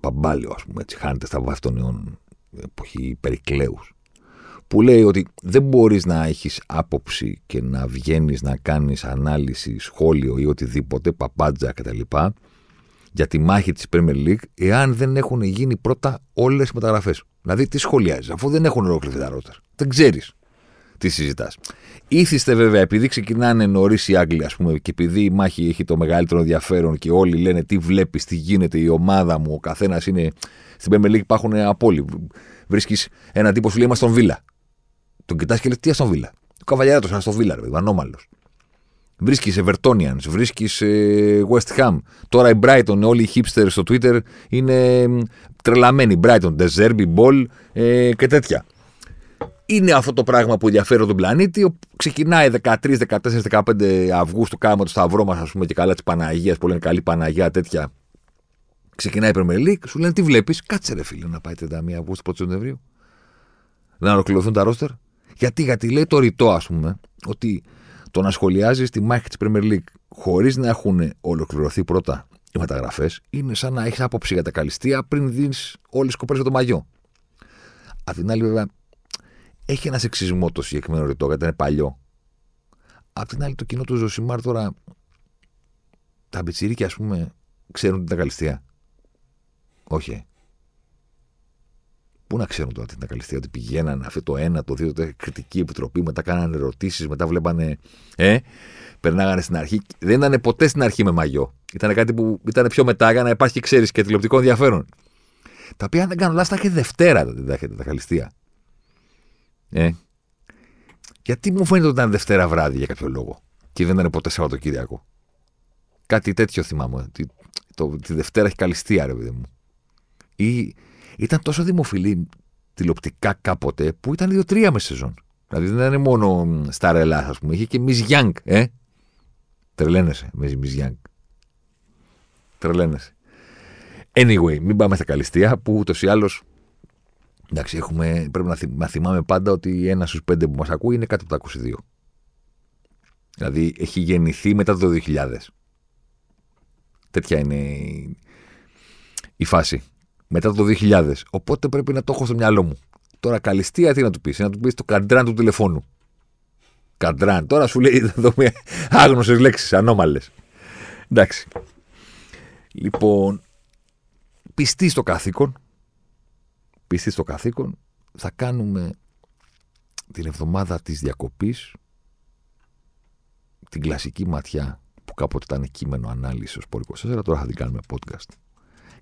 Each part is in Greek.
παμπάλιο ας πούμε, έτσι, χάνεται στα βάθη των αιώνων, εποχή Περικλέους, που λέει ότι δεν μπορείς να έχεις άποψη και να βγαίνεις να κάνεις ανάλυση, σχόλιο ή οτιδήποτε, παπάντζα κτλ για τη μάχη της Premier League εάν δεν έχουν γίνει πρώτα όλες οι μεταγραφές. Δηλαδή, τι σχολιάζεις, αφού δεν έχουν ολοκληρωθεί τα ρότερ. Δεν ξέρεις τι συζητάς. Ήθιστε βέβαια, επειδή ξεκινάνε νωρίς οι Άγγλοι, ας πούμε, και επειδή η μάχη έχει το μεγαλύτερο ενδιαφέρον και όλοι λένε τι βλέπεις, τι γίνεται, η ομάδα μου, ο καθένας είναι. Στην Premier League υπάρχουν απόλυοι. Βρίσκεις έναν τύπο που λέει Είμαστε στον Βίλα. Τον κοιτάς και λέει Τι στον Βίλα. Ο Καβαλιάράτο ήταν στον Βίλα, ρε, ανώμαλος. Βρίσκεις Evertonians, βρίσκεις ε, West Ham. Τώρα η Brighton, όλοι οι hipsters στο Twitter είναι τρελαμένοι. Brighton, Deserby, Ball ε, και τέτοια. Είναι αυτό το πράγμα που ενδιαφέρει τον πλανήτη. Ξεκινάει 13, 14, 15 Αυγούστου, κάνουμε το σταυρό μας, ας πούμε, και καλά της Παναγίας, που λένε καλή Παναγία, τέτοια. Ξεκινάει η Premier League, σου λένε τι βλέπεις, κάτσε ρε φίλε να πάει 31 Αυγούστου, 1 Σεπτεμβρίου. Να ολοκληρωθούν τα ρόστερ. Γιατί, γιατί λέει το ρητό, ας πούμε, ότι το να σχολιάζεις τη μάχη της Premier League χωρίς να έχουν ολοκληρωθεί πρώτα οι μεταγραφές είναι σαν να έχεις άποψη για τα καλυστία πριν δει όλες τις κοπέ για το μαγιό. Απ' την άλλη, βέβαια, έχει ένα σεξισμό το συγκεκριμένο ρητό γιατί είναι παλιό. Απ' την άλλη, το κοινό του Ζωσιμάρ τώρα. Τα μπιτσίρικια, ας πούμε, ξέρουν την τα καλυστία. Όχι. Πού να ξέρουν τώρα την ακαλυστία ότι πηγαίνανε αυτό το ένα, το δύο, το κριτική επιτροπή, μετά κάνανε ερωτήσεις, μετά βλέπανε. Ε, περνάγανε στην αρχή. Δεν ήταν ποτέ στην αρχή με μαγιό. Ήταν κάτι που ήταν πιο μετά για να υπάρχει, ξέρεις, και τηλεοπτικό ενδιαφέρον. Τα οποία, αν δεν κάνω λάθος, τα είχε Δευτέρα τα, τα καλυστία. Ε. Γιατί μου φαίνεται ότι ήταν Δευτέρα βράδυ για κάποιο λόγο και δεν ήταν ποτέ Σαββατοκύριακο. Κάτι τέτοιο θυμάμαι. Ότι το, τη Δευτέρα έχει καλυστία, ρε παιδί μου. Ή ήταν τόσο δημοφιλή τηλεοπτικά κάποτε που ήταν δύο-τρία μες σεζόν. Δηλαδή δεν ήταν μόνο στα ρελά, ας πούμε. Είχε και Miss Young, ε. Τρελαίνεσαι με Miss Young. Τρελαίνεσαι. Anyway, μην πάμε στα καλυστία που ούτως ή άλλως. Εντάξει, έχουμε, πρέπει να, θυμ, να θυμάμαι πάντα ότι ένα στους πέντε που μας ακούει είναι κάτω από τα 22. Δηλαδή έχει γεννηθεί μετά το 2000. Τέτοια είναι η φάση μετά το 2000. Οπότε πρέπει να το έχω στο μυαλό μου. Τώρα καλυστία τι να του πεις, να του πεις το καντράν του τηλεφώνου. Καντράν. Τώρα σου λέει εδώ μια άγνωσες λέξεις, ανώμαλες. Εντάξει. Λοιπόν, πιστή στο καθήκον. Πιστή στο καθήκον. Θα κάνουμε την εβδομάδα της διακοπής την κλασική ματιά που κάποτε ήταν κείμενο ανάλυσης ως 24, τώρα θα την κάνουμε podcast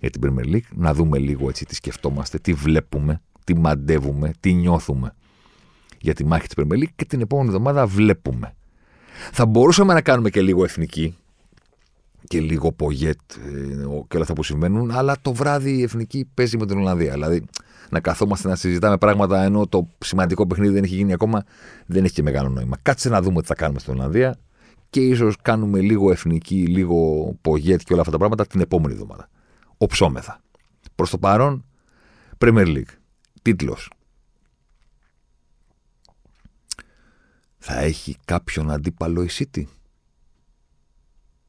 για την Premier League, να δούμε λίγο έτσι τι σκεφτόμαστε, τι βλέπουμε, τι μαντεύουμε, τι νιώθουμε για τη μάχη της Premier League και την επόμενη εβδομάδα βλέπουμε. Θα μπορούσαμε να κάνουμε και λίγο εθνική και λίγο πογέτ ε, και όλα αυτά που συμβαίνουν, αλλά το βράδυ η εθνική παίζει με την Ολλανδία. Δηλαδή να καθόμαστε να συζητάμε πράγματα ενώ το σημαντικό παιχνίδι δεν έχει γίνει ακόμα, δεν έχει και μεγάλο νόημα. Κάτσε να δούμε τι θα κάνουμε στην Ολλανδία και ίσως κάνουμε λίγο εθνική, λίγο πογέτ και όλα αυτά τα πράγματα την επόμενη εβδομάδα οψόμεθα. Προς το παρόν, Premier League. Τίτλος. Θα έχει κάποιον αντίπαλο η City;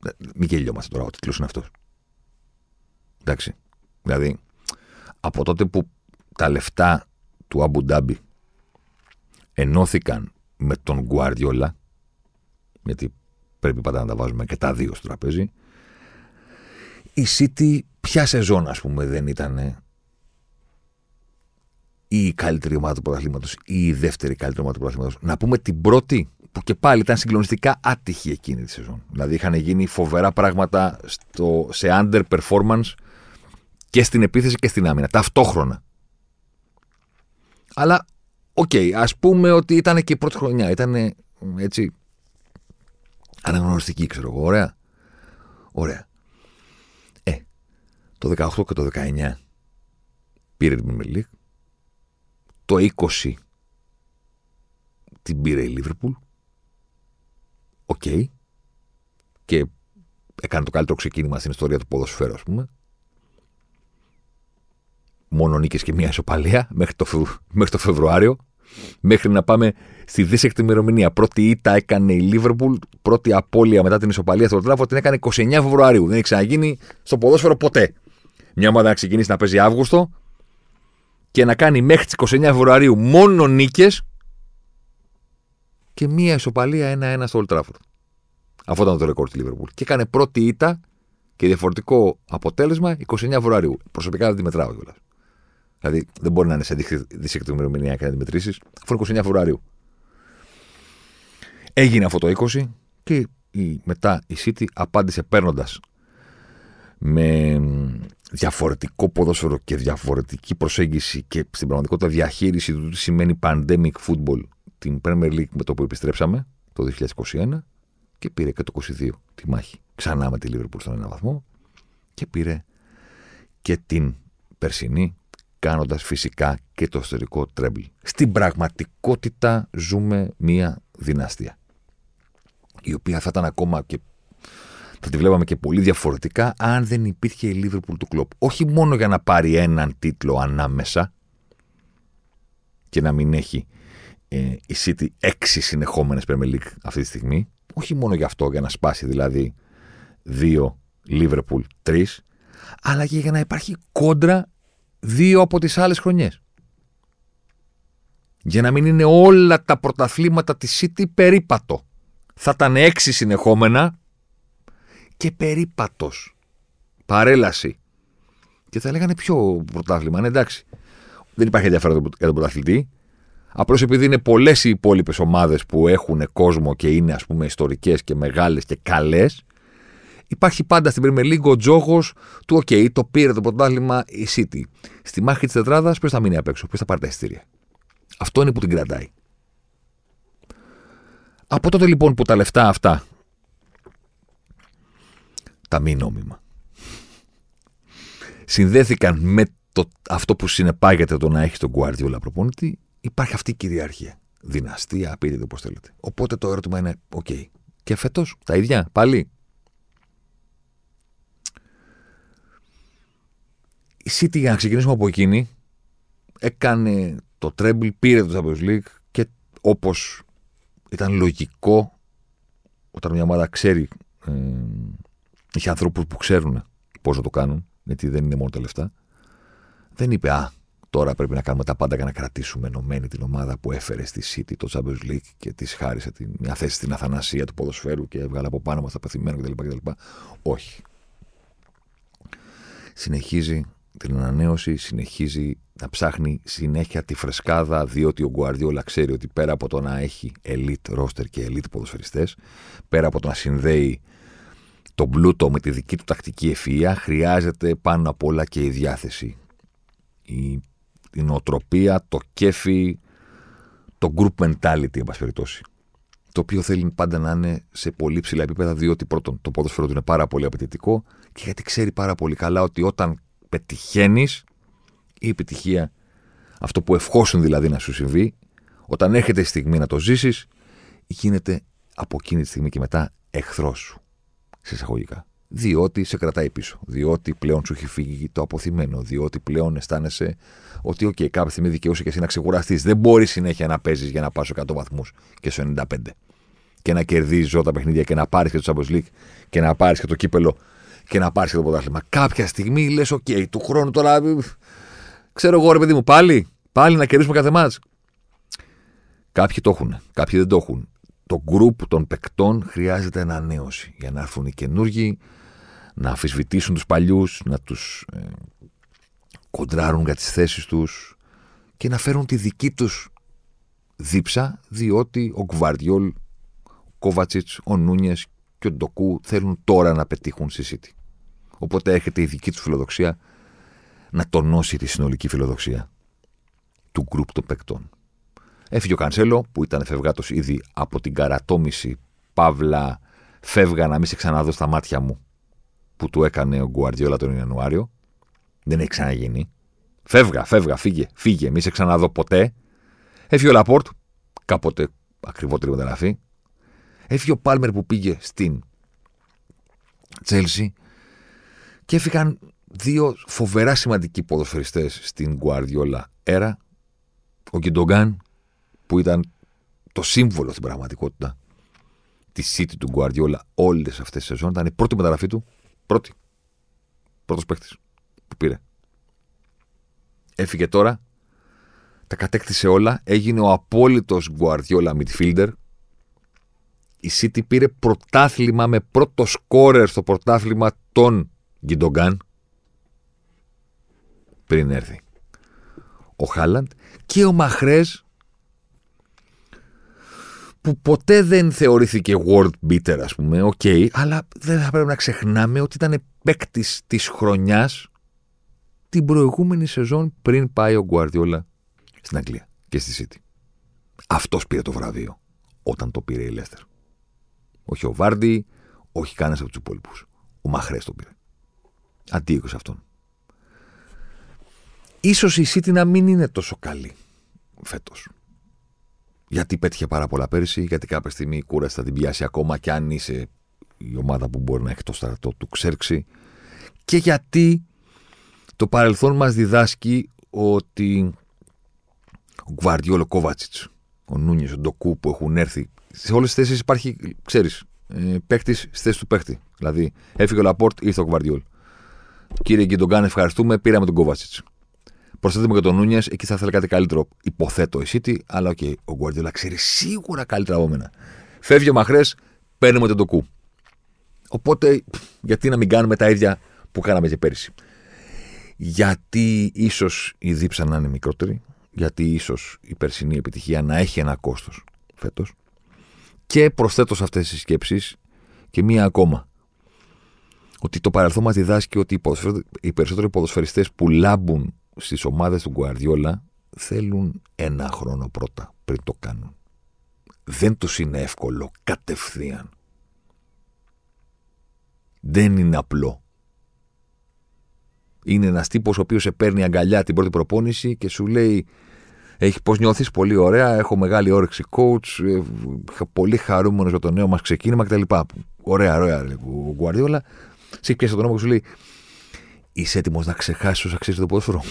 Ε, μην γελιόμαστε τώρα, ο τίτλος είναι αυτός. Εντάξει. Δηλαδή, από τότε που τα λεφτά του Αμπου Ντάμπι ενώθηκαν με τον Γκουαρδιόλα, γιατί πρέπει πάντα να τα βάζουμε και τα δύο στο τραπέζι, η City ποια σεζόν, ας πούμε, δεν ήταν η καλύτερη ομάδα του πρωταθλήματος ή η δεύτερη καλύτερη ομάδα του πρωταθλήματος. Να πούμε την πρώτη, που και πάλι ήταν συγκλονιστικά άτυχη εκείνη τη σεζόν. Δηλαδή είχαν γίνει φοβερά πράγματα στο, σε underperformance και στην επίθεση και στην άμυνα. Ταυτόχρονα. Αλλά OK, okay, ας πούμε ότι ήταν και η πρώτη χρονιά. Ήταν έτσι. Αναγνωριστική, ξέρω εγώ. Ωραία. Ωραία. Ε, το 18 και το 19 πήρε την Premier League. Το 20 την πήρε η Λίβερπουλ. OK. Okay. Και έκανε το καλύτερο ξεκίνημα στην ιστορία του ποδοσφαίρου, ας πούμε. Μόνο νίκες και μία ισοπαλία μέχρι το, μέχρι το Φεβρουάριο. Μέχρι να πάμε στη δίσεκτη ημερομηνία. Πρώτη ήττα έκανε η Λίβερπουλ, πρώτη απώλεια μετά την ισοπαλία στο Τράφο την έκανε 29 Φεβρουαρίου. Δεν έχει ξαναγίνει στο ποδόσφαιρο ποτέ. Μια ομάδα να ξεκινήσει να παίζει Αύγουστο και να κάνει μέχρι τις 29 Φεβρουαρίου μόνο νίκες και μία ισοπαλία 1-1 στο Old Trafford. Αυτό ήταν το ρεκόρ της Λίβερπουλ. Και έκανε πρώτη ήττα και διαφορετικό αποτέλεσμα 29 Φεβρουαρίου. Προσωπικά δεν τη μετράω κιόλας. Δηλαδή δεν μπορεί να είναι σε δίσεκτη ημερομηνία και να αντιμετρήσει, αφού είναι 29 Φεβρουαρίου. Έγινε αυτό το 20 και η, μετά η City απάντησε παίρνοντας με διαφορετικό ποδόσφαιρο και διαφορετική προσέγγιση και στην πραγματικότητα διαχείριση του τι σημαίνει pandemic football την Premier League με το που επιστρέψαμε το 2021 και πήρε και το 22 τη μάχη ξανά με τη Liverpool στον ένα βαθμό και πήρε και την περσινή κάνοντας φυσικά και το ιστορικό τρέμπλ. Στην πραγματικότητα ζούμε μία δυναστεία. Η οποία θα ήταν ακόμα και. θα τη βλέπαμε και πολύ διαφορετικά αν δεν υπήρχε η Λίβερπουλ του κλοπ. Όχι μόνο για να πάρει έναν τίτλο ανάμεσα και να μην έχει ε, η City έξι συνεχόμενες Premier League αυτή τη στιγμή. Όχι μόνο για αυτό, για να σπάσει δηλαδή δύο Liverpool, τρεις, αλλά και για να υπάρχει κόντρα δύο από τις άλλες χρονιές. Για να μην είναι όλα τα πρωταθλήματα της City περίπατο. Θα ήταν έξι συνεχόμενα και περίπατος. Παρέλαση. Και θα λέγανε πιο πρωτάθλημα. Ναι, εντάξει. Δεν υπάρχει ενδιαφέρον για τον πρωταθλητή. Απλώς επειδή είναι πολλές οι υπόλοιπες ομάδες που έχουν κόσμο και είναι ας πούμε ιστορικές και μεγάλες και καλές, Υπάρχει πάντα στην Premier League ο τζόγος του: OK, το πήρε το πρωτάθλημα η City. Στη μάχη της τετράδας, ποιος θα μείνει απ' έξω, ποιος θα πάρει τα εισιτήρια. Αυτό είναι που την κρατάει. Από τότε λοιπόν που τα λεφτά αυτά, τα μη νόμιμα, συνδέθηκαν με το, αυτό που συνεπάγεται το να έχει τον Guardiola προπονητή, υπάρχει αυτή η κυριαρχία. Δυναστεία, πείτε το θέλετε. Οπότε το ερώτημα είναι: OK. Και φέτος τα ίδια, πάλι. Η City, για να ξεκινήσουμε από εκείνη, έκανε το treble, πήρε το Champions League και όπως ήταν λογικό όταν μια ομάδα ξέρει, ε, είχε ανθρώπους που ξέρουν πώς να το κάνουν, γιατί δεν είναι μόνο τα λεφτά, δεν είπε Α, τώρα πρέπει να κάνουμε τα πάντα για να κρατήσουμε ενωμένη την ομάδα που έφερε στη City το Champions League και της χάρισε την, μια θέση στην αθανασία του ποδοσφαίρου και έβγαλε από πάνω μας τα πεθυμένα κτλ. Όχι. Συνεχίζει την ανανέωση, συνεχίζει να ψάχνει συνέχεια τη φρεσκάδα, διότι ο Γκουαρδιόλα ξέρει ότι πέρα από το να έχει elite roster και elite ποδοσφαιριστές, πέρα από το να συνδέει τον πλούτο με τη δική του τακτική ευφυΐα, χρειάζεται πάνω απ' όλα και η διάθεση. Η, η νοοτροπία, το κέφι, το group mentality, εν πάση περιπτώσει. Το οποίο θέλει πάντα να είναι σε πολύ ψηλά επίπεδα, διότι πρώτον το ποδόσφαιρο του είναι πάρα πολύ απαιτητικό και γιατί ξέρει πάρα πολύ καλά ότι όταν πετυχαίνεις η επιτυχία, αυτό που ευχόσουν δηλαδή να σου συμβεί, όταν έρχεται η στιγμή να το ζήσεις, γίνεται από εκείνη τη στιγμή και μετά εχθρός σου. Σε εισαγωγικά. Διότι σε κρατάει πίσω. Διότι πλέον σου έχει φύγει το αποθυμένο. Διότι πλέον αισθάνεσαι ότι, OK, κάποια στιγμή δικαιούσε και εσύ να ξεκουραστείς. Δεν μπορείς συνέχεια να παίζεις για να πας 100 βαθμούς και στο 95. Και να κερδίζεις τα παιχνίδια και να πάρεις και το Champions League και να πάρεις και το κύπελο και να πάρεις και το πρωτάθλημα. Κάποια στιγμή λες: OK, του χρόνου τώρα. Ξέρω εγώ, ρε παιδί μου, πάλι, πάλι να κερδίσουμε κάθε μάτς. Κάποιοι το έχουν, κάποιοι δεν το έχουν. Το γκρουπ των παικτών χρειάζεται ανανέωση για να έρθουν οι καινούργοι, να αμφισβητήσουν τους παλιούς, να τους ε, κοντράρουν για τις θέσεις τους και να φέρουν τη δική τους δίψα, διότι ο Γκουβαρδιόλ, ο Κόβατσιτς, ο Νούνιες και ο Ντοκού θέλουν τώρα να πετύχουν στη City. Οπότε έρχεται η δική τους φιλοδοξία να τονώσει τη συνολική φιλοδοξία του γκρουπ των παικτών. Έφυγε ο Κανσέλο, που ήταν φευγάτος ήδη από την καρατόμηση. Παύλα, φεύγα να μην σε ξαναδώ στα μάτια μου που του έκανε ο Γκουαρδιόλα τον Ιανουάριο. Δεν έχει ξαναγίνει. Φεύγα, φεύγα, φύγε, φύγε, μη σε ξαναδώ ποτέ. Έφυγε ο Λαπόρτ, κάποτε ακριβότερη μεταγραφή. Έφυγε ο Πάλμερ που πήγε στην Τσέλσι. Και έφυγαν δύο φοβερά σημαντικοί ποδοσφαιριστές στην Γκουαρδιόλα έρα. Ο Κιντογκάν, που ήταν το σύμβολο στην πραγματικότητα της City του Γκουαρδιόλα όλες αυτές τις σεζόν. Ήταν η πρώτη μεταγραφή του. Πρώτη. Πρώτος παίχτη που πήρε. Έφυγε τώρα. Τα κατέκτησε όλα. Έγινε ο απόλυτος Γκουαρδιόλα midfielder. Η City πήρε πρωτάθλημα με πρώτο σκόρερ στο πρωτάθλημα τον Γκιντογκάν. Πριν έρθει ο Χάλαντ και ο Μαχρές που ποτέ δεν θεωρήθηκε world beater, ας πούμε, OK, okay, αλλά δεν θα πρέπει να ξεχνάμε ότι ήταν παίκτης της χρονιάς την προηγούμενη σεζόν πριν πάει ο Γκουαρδιόλα στην Αγγλία και στη City. Αυτός πήρε το βραβείο όταν το πήρε η Λέστερ. Όχι ο Βάρντι, όχι κανένας από τους υπόλοιπους. Ο Μαχρές το πήρε. Αντίο σε αυτόν. Ίσως η City να μην είναι τόσο καλή φέτος γιατί πέτυχε πάρα πολλά πέρυσι, γιατί κάποια στιγμή η κούραση θα την πιάσει ακόμα και αν είσαι η ομάδα που μπορεί να έχει το στρατό του ξέρξει. Και γιατί το παρελθόν μας διδάσκει ότι ο Γκβαρντιόλ, ο Κόβατσιτς, ο Νούνιες, ο Ντοκού που έχουν έρθει, σε όλες τις θέσεις υπάρχει, ξέρεις, ε, παίχτη στη θέση του παίχτη. Δηλαδή, έφυγε ο Λαπόρτ, ήρθε ο Γκβαρντιόλ. Κύριε Γκιντογκάν, ευχαριστούμε, πήραμε τον Κόβατσιτς. Προσθέτουμε και τον Νούνιες, εκεί θα ήθελα κάτι καλύτερο. Υποθέτω η City, αλλά OK, okay, ο Γκουαρδιόλα ξέρει σίγουρα καλύτερα από μένα. Φεύγει ο Μαχρές, παίρνουμε τον Ντοκού. Οπότε, γιατί να μην κάνουμε τα ίδια που κάναμε και πέρυσι. Γιατί ίσως η δίψα να είναι μικρότερη, γιατί ίσως η περσινή επιτυχία να έχει ένα κόστος φέτος. Και προσθέτω σε αυτές τις σκέψεις και μία ακόμα. Ότι το παρελθόν μας διδάσκει ότι οι περισσότεροι ποδοσφαιριστές που λάμπουν στις ομάδες του Γκουαρδιόλα θέλουν ένα χρόνο πρώτα πριν το κάνουν. Δεν τους είναι εύκολο κατευθείαν. Δεν είναι απλό. Είναι ένας τύπος ο οποίος σε παίρνει αγκαλιά την πρώτη προπόνηση και σου λέει: Έχει πώς νιώθεις, πολύ ωραία. Έχω μεγάλη όρεξη coach. Ε, πολύ χαρούμενος για το νέο μας ξεκίνημα κτλ. Ωραία, ωραία, λέει ο Γκουαρδιόλα. Σε πιάσει τον νόμο και σου λέει: Είσαι έτοιμος να ξεχάσεις όσα ξέρεις το ποδόσφαιρο;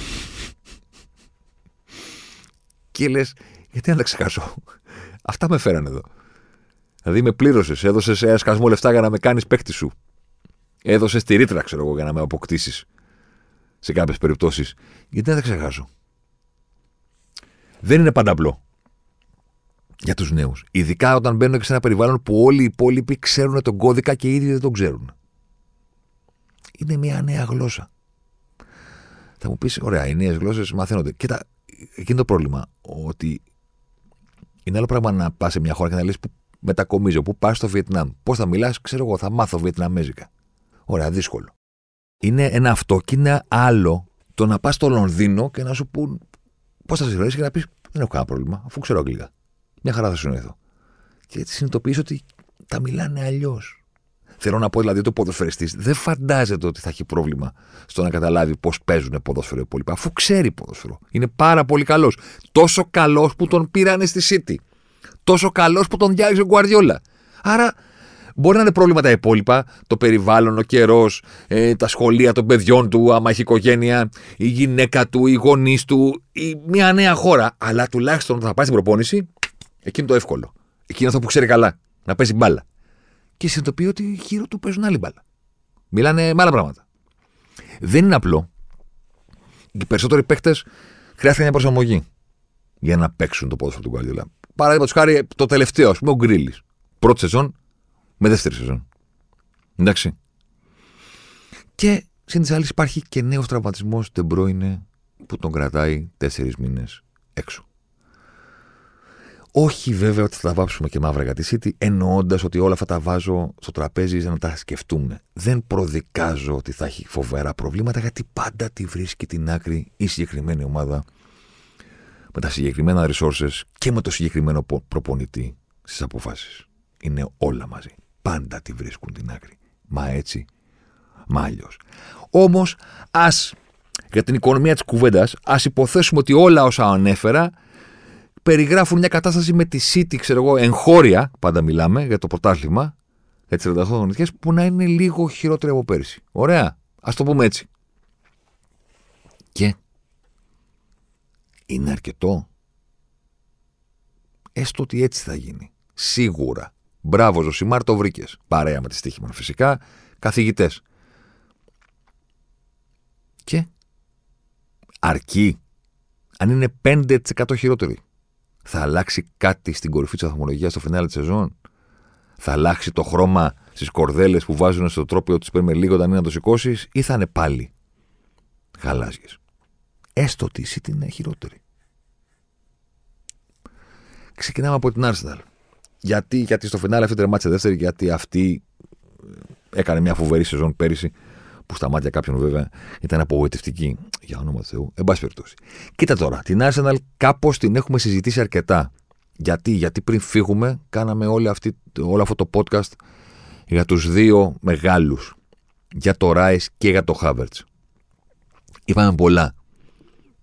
και λες, γιατί να τα ξεχάσω; Αυτά με φέραν εδώ. Δηλαδή με πλήρωσες, έδωσες ένα σκασμό λεφτά για να με κάνεις παίκτη σου. Έδωσες τη ρήτρα, ξέρω εγώ, για να με αποκτήσεις σε κάποιες περιπτώσεις. Γιατί να τα ξεχάσω; Δεν είναι πάντα απλό για τους νέους. Ειδικά όταν μπαίνουν και σε ένα περιβάλλον που όλοι οι υπόλοιποι ξέρουν τον κώδικα και οι ίδιοι δεν τον ξέρουν. Είναι μια νέα γλώσσα. Θα μου πεις, ωραία, οι νέες γλώσσες μαθαίνονται. Κοίτα, εκείνο το πρόβλημα. Ότι είναι άλλο πράγμα να πας σε μια χώρα και να λες που μετακομίζω, που πας στο Βιετνάμ. Πώς θα μιλάς, ξέρω εγώ, θα μάθω Βιετναμέζικα. Ωραία, δύσκολο. Είναι ένα αυτό και είναι άλλο το να πας στο Λονδίνο και να σου πούν πώς θα σε και να πεις Δεν έχω κανένα πρόβλημα, αφού ξέρω αγγλικά. Μια χαρά θα σου εδώ. Και έτσι συνειδητοποιείς ότι τα μιλάνε αλλιώς. Θέλω να πω δηλαδή ότι ο ποδοσφαιριστής δεν φαντάζεται ότι θα έχει πρόβλημα στο να καταλάβει πώς παίζουν ποδόσφαιρο οι υπόλοιπα, αφού ξέρει ποδόσφαιρο. Είναι πάρα πολύ καλός. Τόσο καλός που τον πήρανε στη City. Τόσο καλός που τον διάλεξε ο Γκουαρδιόλα. Άρα μπορεί να είναι πρόβλημα τα υπόλοιπα, το περιβάλλον, ο καιρός, ε, τα σχολεία των παιδιών του, άμα έχει οικογένεια, η γυναίκα του, οι γονείς του, η, μια νέα χώρα. Αλλά τουλάχιστον όταν θα πάει στην προπόνηση, εκείνο το εύκολο. Εκείνο αυτό που ξέρει καλά. Να παίζει μπάλα και συνειδητοποιεί ότι γύρω του παίζουν άλλη μπάλα. Μιλάνε με άλλα πράγματα. Δεν είναι απλό. Οι περισσότεροι παίκτες χρειάζεται μια προσαρμογή για να παίξουν το ποδόσφαιρο του Γκουαρδιόλα. Παράδειγμα του χάρη το τελευταίο, ας πούμε, ο Γκρίλι. Πρώτη σεζόν με δεύτερη σεζόν. Εντάξει. Και συν τη άλλη υπάρχει και νέος τραυματισμός Ντεμπρόινε που τον κρατάει τέσσερις μήνες έξω. Όχι βέβαια ότι θα τα βάψουμε και μαύρα για τη City, εννοώντας ότι όλα αυτά τα βάζω στο τραπέζι για να τα σκεφτούμε. Δεν προδικάζω ότι θα έχει φοβερά προβλήματα, γιατί πάντα τη βρίσκει την άκρη η συγκεκριμένη ομάδα με τα συγκεκριμένα resources και με το συγκεκριμένο προπονητή στις αποφάσεις. Είναι όλα μαζί. Πάντα τη βρίσκουν την άκρη. Μα έτσι, μα αλλιώς. Όμως, ας για την οικονομία της κουβέντας, ας υποθέσουμε ότι όλα όσα ανέφερα περιγράφουν μια κατάσταση με τη City, ξέρω εγώ, εγχώρια, πάντα μιλάμε για το πρωτάθλημα, για τις 38 που να είναι λίγο χειρότερη από πέρυσι. Ωραία. Α το πούμε έτσι. Και είναι αρκετό. Έστω ότι έτσι θα γίνει. Σίγουρα. Μπράβο, Ζωσιμάρ, το βρήκες. Παρέα με τη στοίχημα φυσικά. Καθηγητές. Και αρκεί. Αν είναι 5% χειρότερη, θα αλλάξει κάτι στην κορυφή της βαθμολογία στο φινάλε της σεζόν; Θα αλλάξει το χρώμα στις κορδέλες που βάζουν στο τρόπο του παίρνει λίγο όταν είναι να το σηκώσεις, ή θα είναι πάλι γαλάζιες; Έστω ότι η City είναι χειρότερη. Ξεκινάμε από την Arsenal. Γιατί, γιατί στο φινάλε αυτή τερμάτισε δεύτερη, γιατί αυτή ε, έκανε μια φοβερή σεζόν πέρυσι που στα μάτια κάποιον βέβαια ήταν απογοητευτική. Για όνομα του Θεού. Εν πάση περιπτώσει. Κοίτα τώρα, την Arsenal κάπως την έχουμε συζητήσει αρκετά. Γιατί, γιατί πριν φύγουμε, κάναμε όλη αυτή, όλο αυτό το podcast για τους δύο μεγάλους. Για το Rice και για το Havertz. Είπαμε πολλά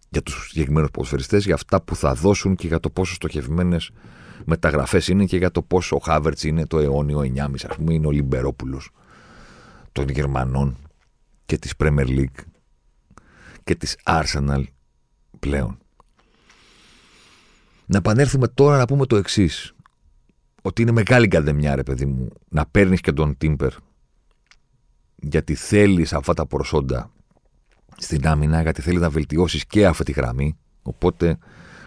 για τους συγκεκριμένους ποδοσφαιριστές, για αυτά που θα δώσουν και για το πόσο στοχευμένες μεταγραφές είναι και για το πόσο ο Χάβερτ είναι το αιώνιο 9,5, ας πούμε, είναι ο Λιμπερόπουλος των Γερμανών και της Premier League και της Arsenal πλέον. Να επανέλθουμε τώρα να πούμε το εξής. Ότι είναι μεγάλη καντεμιά, ρε παιδί μου, να παίρνεις και τον Τίμπερ γιατί θέλεις αυτά τα προσόντα στην άμυνα, γιατί θέλεις να βελτιώσεις και αυτή τη γραμμή. Οπότε